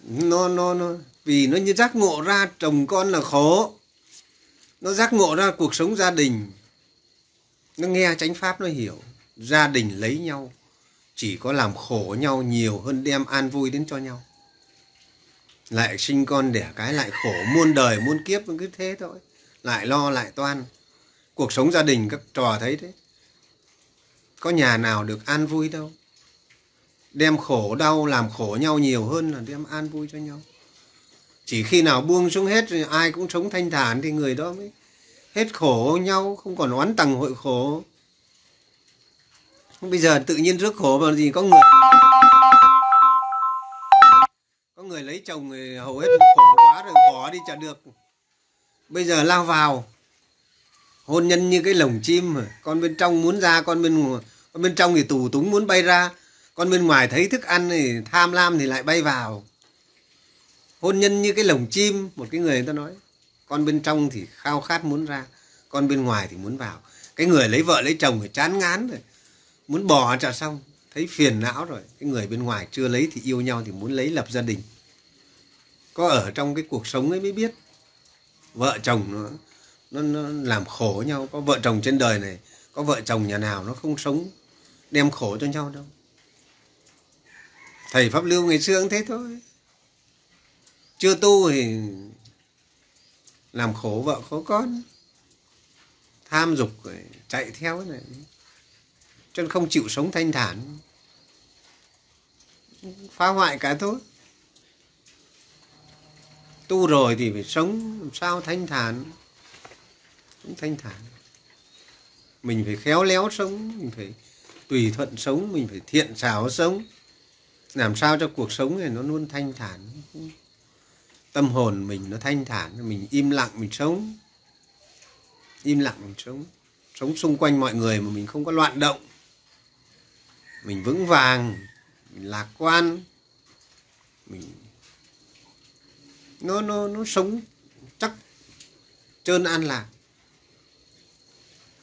Nó nó nó, vì nó như giác ngộ ra chồng con là khổ nó giác ngộ ra cuộc sống gia đình. Nó nghe chánh pháp, nó hiểu, gia đình lấy nhau, chỉ có làm khổ nhau nhiều hơn đem an vui đến cho nhau. Lại sinh con đẻ cái lại khổ, muôn đời, muôn kiếp cứ thế thôi lại lo lại toan. Cuộc sống gia đình các trò thấy thế. Có nhà nào được an vui đâu. Đem khổ đau làm khổ nhau nhiều hơn là đem an vui cho nhau. Chỉ khi nào buông xuống hết rồi ai cũng sống thanh thản thì người đó mới hết khổ nhau, không còn oán tầng hội khổ. Bây giờ tự nhiên rước khổ vào gì có người có người lấy chồng thì hầu hết khổ quá rồi, bỏ đi chả được bây giờ lao vào. Hôn nhân như cái lồng chim con bên trong muốn ra, con bên con bên trong thì tù túng muốn bay ra. Con bên ngoài thấy thức ăn thì tham lam thì lại bay vào. Hôn nhân như cái lồng chim, một cái người người ta nói. Con bên trong thì khao khát muốn ra, con bên ngoài thì muốn vào. Cái người lấy vợ lấy chồng phải chán ngán rồi. Muốn bỏ trả xong, thấy phiền não rồi. Cái người bên ngoài chưa lấy thì yêu nhau thì muốn lấy lập gia đình. Có ở trong cái cuộc sống ấy mới biết vợ chồng nó nó, nó làm khổ nhau. Có vợ chồng trên đời này có vợ chồng nhà nào nó không sống đem khổ cho nhau đâu. Thầy pháp lưu ngày xưa cũng thế thôi. Chưa tu thì làm khổ vợ khổ con. Tham dục chạy theo cái này. Cho nên không chịu sống thanh thản. Phá hoại cả thôi tu rồi thì phải sống, làm sao thanh thản? Cũng thanh thản. Mình phải khéo léo sống, mình phải tùy thuận sống, mình phải thiện xảo sống. Làm sao cho cuộc sống này nó luôn thanh thản? Tâm hồn mình nó thanh thản, mình im lặng mình sống. Im lặng mình sống. Sống xung quanh mọi người mà mình không có loạn động. Mình vững vàng, mình lạc quan. Mình nó nó nó sống chắc trơn an lạc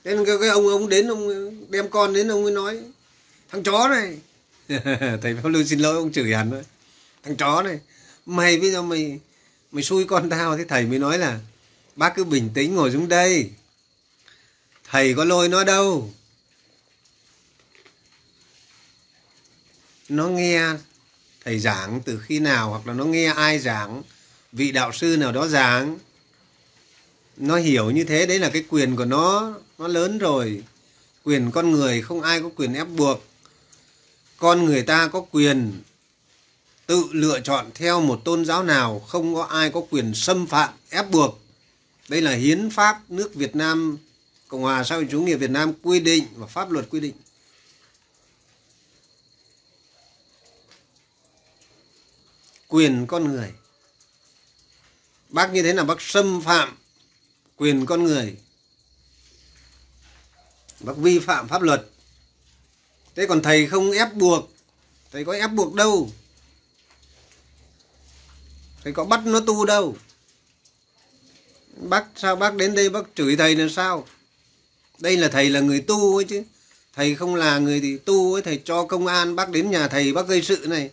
nên cái, cái ông ông đến ông đem con đến ông ấy nói thằng chó này. Thầy pháp lưu xin lỗi ông chửi hẳn thôi thằng chó này mày bây giờ mày mày xui con tao. Thế thầy mới nói là bác cứ bình tĩnh ngồi xuống đây. Thầy có lôi nó đâu. Nó nghe thầy giảng từ khi nào hoặc là nó nghe ai giảng vị đạo sư nào đó giảng, nó hiểu như thế, đấy là cái quyền của nó nó lớn rồi. Quyền con người, không ai có quyền ép buộc. Con người ta có quyền tự lựa chọn theo một tôn giáo nào, không có ai có quyền xâm phạm, ép buộc. Đây là hiến pháp nước Việt Nam, Cộng hòa xã hội chủ nghĩa Việt Nam quy định và pháp luật quy định. Quyền con người bác như thế là bác xâm phạm quyền con người. Bác vi phạm pháp luật. Thế còn thầy không ép buộc, thầy có ép buộc đâu? Thầy có bắt nó tu đâu? Bác, sao bác đến đây bác chửi thầy là sao? Đây là thầy là người tu ấy chứ. Thầy không là người thì tu ấy, thầy cho công an. Bác đến nhà thầy bác gây sự này.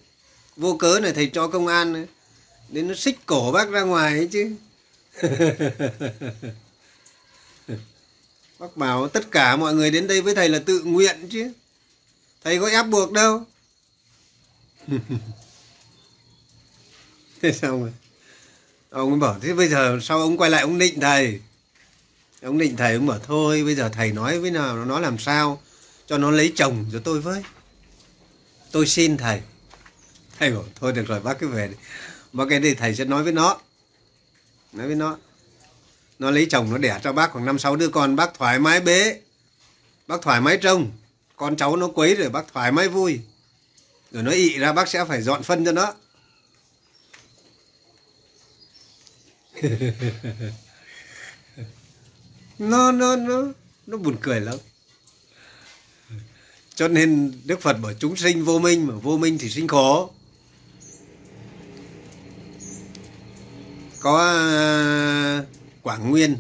Vô cớ này thầy cho công an ấy đến nó xích cổ bác ra ngoài ấy chứ. Bác bảo tất cả mọi người đến đây với thầy là tự nguyện chứ. Thầy có ép buộc đâu. Thế xong rồi. Ông ấy bảo, thế bây giờ sao ông quay lại ông định thầy? Ông định thầy, ông bảo, thôi, bây giờ thầy nói với nào, nó làm sao? Cho nó lấy chồng cho tôi với. Tôi xin thầy. Thầy bảo, thôi được rồi, bác cứ về đi bác cái đây thầy sẽ nói với nó. Nói với nó. Nó lấy chồng nó đẻ cho bác khoảng năm, sáu đứa con, bác thoải mái bế. Bác thoải mái trông. Con cháu nó quấy rồi bác thoải mái vui. Rồi nó ị ra, bác sẽ phải dọn phân cho nó. Nó nó nó nó buồn cười lắm. Cho nên đức phật bảo chúng sinh vô minh mà vô minh thì sinh khổ. Có ờ, quảng nguyên.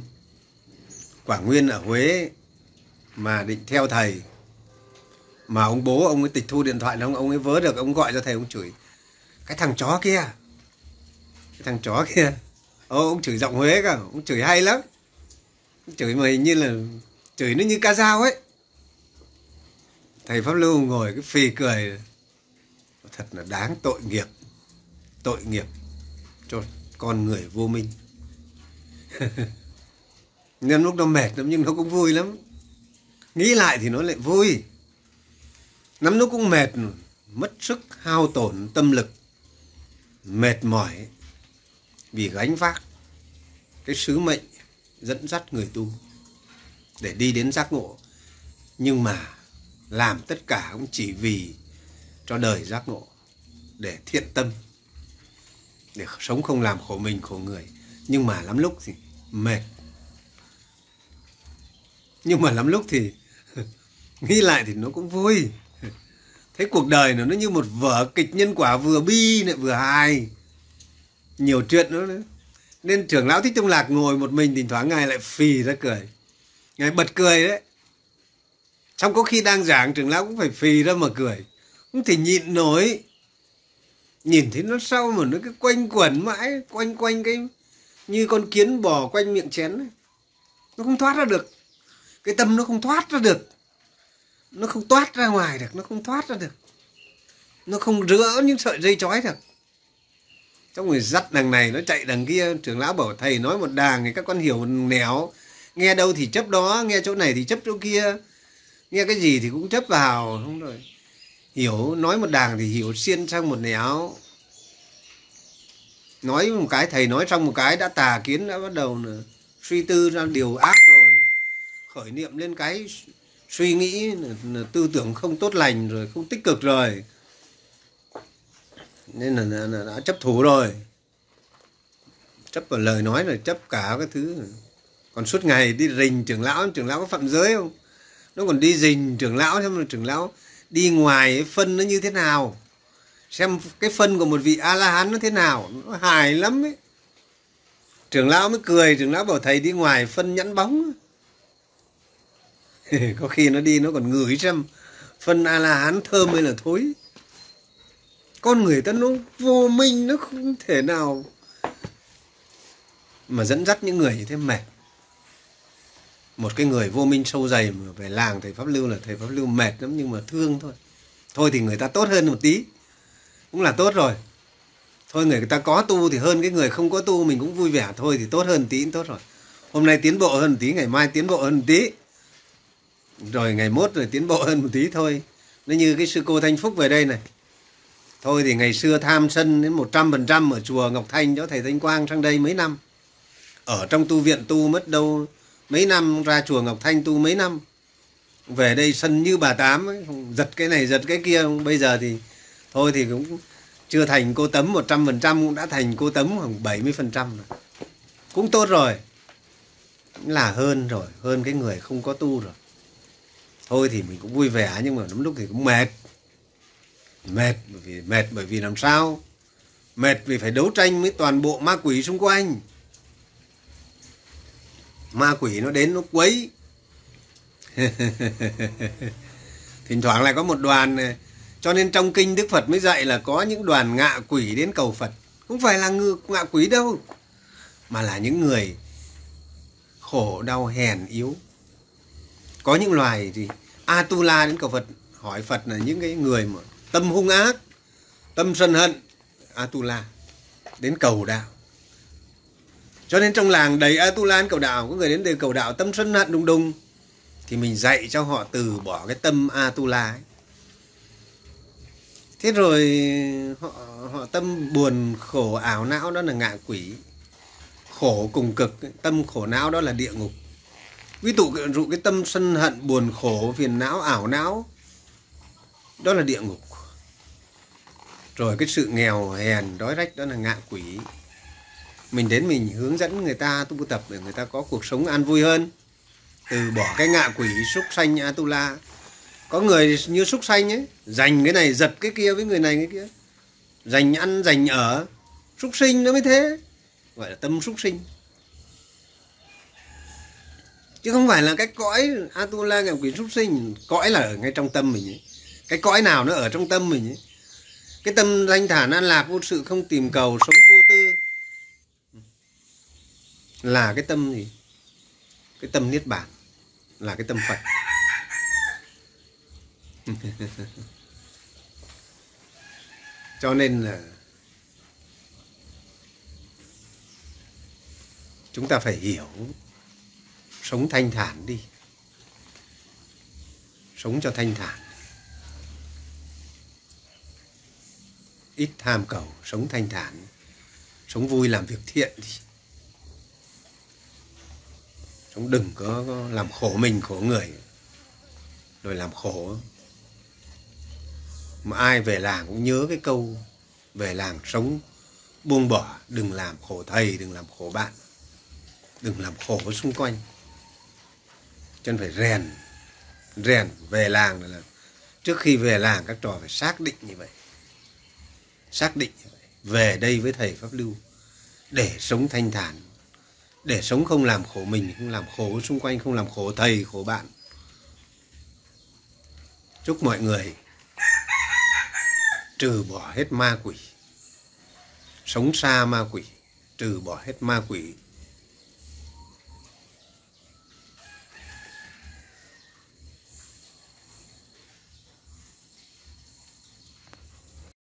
Quảng nguyên ở huế mà định theo thầy. Mà ông bố ông ấy tịch thu điện thoại ông ông ấy vớ được ông gọi cho thầy ông chửi cái thằng chó kia cái thằng chó kia. Ô, ông chửi giọng huế cả ông chửi hay lắm. Ông chửi mà hình như là chửi nó như ca dao ấy. Thầy pháp lưu ngồi cái phì cười. Thật là đáng tội nghiệp tội nghiệp. Cho con người vô minh. Nên lúc nó mệt lắm nhưng nó cũng vui lắm. Nghĩ lại thì nó lại vui. Lắm lúc cũng mệt, mất sức, hao tổn tâm lực, mệt mỏi vì gánh vác cái sứ mệnh dẫn dắt người tu để đi đến giác ngộ. Nhưng mà làm tất cả cũng chỉ vì cho đời giác ngộ để thiện tâm để sống không làm khổ mình, khổ người. Nhưng mà lắm lúc thì mệt. Nhưng mà lắm lúc thì nghĩ lại thì nó cũng vui. Thấy cuộc đời nó nó như một vở kịch nhân quả vừa bi lại vừa hài. Nhiều chuyện nữa nữa nên trưởng lão thích trung lạc ngồi một mình thỉnh thoảng ngài lại phì ra cười. Ngài bật cười đấy. Trong có khi đang giảng, trưởng lão cũng phải phì ra mà cười. Không thể nhịn nổi nhìn thấy nó sau mà nó cứ quanh quẩn mãi, quanh quanh cái như con kiến bò quanh miệng chén ấy. nó không thoát ra được. Cái tâm nó không thoát ra được. Nó không toát ra ngoài được, nó không thoát ra được. Nó không rỡ những sợi dây chói được. Trong người dắt đằng này, nó chạy đằng kia. Trưởng lão bảo, thầy nói một đàng thì các con hiểu một nẻo. Nghe đâu thì chấp đó, nghe chỗ này thì chấp chỗ kia. Nghe cái gì thì cũng chấp vào. Không rồi hiểu nói một đàng thì hiểu xiên sang một nẻo. Nói một cái thầy nói xong một cái đã tà kiến đã bắt đầu là suy tư ra điều ác rồi. Khởi niệm lên cái suy nghĩ là, tư tưởng không tốt lành rồi không tích cực rồi. Nên là, là, là đã chấp thủ rồi. Chấp vào lời nói rồi chấp cả cái thứ. Còn suốt ngày đi rình trưởng lão trưởng lão có phạm giới không? Nó còn đi rình trưởng lão xem là trưởng lão đi ngoài phân nó như thế nào, xem cái phân của một vị a la hán nó thế nào, nó hài lắm ấy. Trưởng lão mới cười, trưởng lão bảo, thầy đi ngoài phân nhẵn bóng có khi nó đi nó còn ngửi xem phân a la hán thơm hay là thối. Con người ta nó vô minh, nó không thể nào mà dẫn dắt những người như thế mệt một cái người vô minh sâu dày mà về làng thầy pháp lưu là thầy pháp lưu mệt lắm, nhưng mà thương thôi. Thôi thì người ta tốt hơn một tí, cũng là tốt rồi. Thôi người ta có tu thì hơn cái người không có tu, mình cũng vui vẻ. Thôi thì tốt hơn tí cũng tốt rồi. Hôm nay tiến bộ hơn một tí, ngày mai tiến bộ hơn một tí. Rồi ngày mốt rồi tiến bộ hơn một tí thôi. Nó như cái sư cô thanh phúc về đây này. Thôi thì ngày xưa tham sân đến một trăm phần trăm ở chùa ngọc thanh cho thầy thanh quang sang đây mấy năm. Ở trong tu viện tu mất đâu mấy năm ra chùa ngọc thanh tu mấy năm. Về đây sân như bà tám ấy, giật cái này giật cái kia bây giờ thì thôi thì cũng chưa thành cô tấm 100% cũng đã thành cô tấm khoảng 70% rồi. Cũng tốt rồi. Là hơn rồi hơn cái người không có tu rồi. Thôi thì mình cũng vui vẻ nhưng mà lắm lúc thì cũng mệt. Mệt bởi vì mệt bởi vì làm sao? Mệt vì phải đấu tranh với toàn bộ ma quỷ xung quanh ma quỷ nó đến nó quấy. Thỉnh thoảng lại có một đoàn này cho nên trong kinh đức phật mới dạy là có những đoàn ngạ quỷ đến cầu phật. Không phải là ngự, ngạ quỷ đâu, mà là những người khổ, đau, hèn, yếu. Có những loài thì atula đến cầu phật, hỏi phật là những cái người mà tâm hung ác, tâm sân hận, atula đến cầu đạo cho nên trong làng đầy Atulan cầu đạo, có người đến từ cầu đạo tâm sân hận đùng đùng, thì mình dạy cho họ từ bỏ cái tâm atula ấy. thế rồi họ họ tâm buồn, khổ, ảo não đó là ngạ quỷ. Khổ cùng cực, tâm khổ não đó là địa ngục. Ví dụ dụ cái tâm sân hận buồn, khổ, phiền não, ảo não, đó là địa ngục. Rồi cái sự nghèo hèn, đói rách đó là ngạ quỷ mình đến mình hướng dẫn người ta tu tập để người ta có cuộc sống an vui hơn. Từ bỏ cái ngạ quỷ súc sanh atula. Có người như súc sanh ấy, dành cái này giật cái kia với người này cái kia. Dành ăn, dành ở. Súc sinh nó mới thế. Gọi là tâm súc sinh. Chứ không phải là cái cõi atula, ngạ quỷ súc sinh. Cõi là ở ngay trong tâm mình ấy. cái cõi nào nó ở trong tâm mình ấy. cái tâm thanh thản an lạc vô sự không tìm cầu sống vô tư là cái tâm gì? Cái tâm niết bàn. Là cái tâm phật. Cho nên là chúng ta phải hiểu sống thanh thản đi. Sống cho thanh thản. Ít tham cầu, sống thanh thản. Sống vui làm việc thiện đi cũng đừng có, có làm khổ mình khổ người. Rồi làm khổ. Mà ai về làng cũng nhớ cái câu về làng sống buông bỏ đừng làm khổ thầy đừng làm khổ bạn đừng làm khổ xung quanh. Chân phải rèn rèn về làng là trước khi về làng các trò phải xác định như vậy. Xác định như vậy. Về đây với thầy pháp lưu để sống thanh thản để sống không làm khổ mình, không làm khổ xung quanh, không làm khổ thầy, khổ bạn. Chúc mọi người trừ bỏ hết ma quỷ, sống xa ma quỷ, trừ bỏ hết ma quỷ.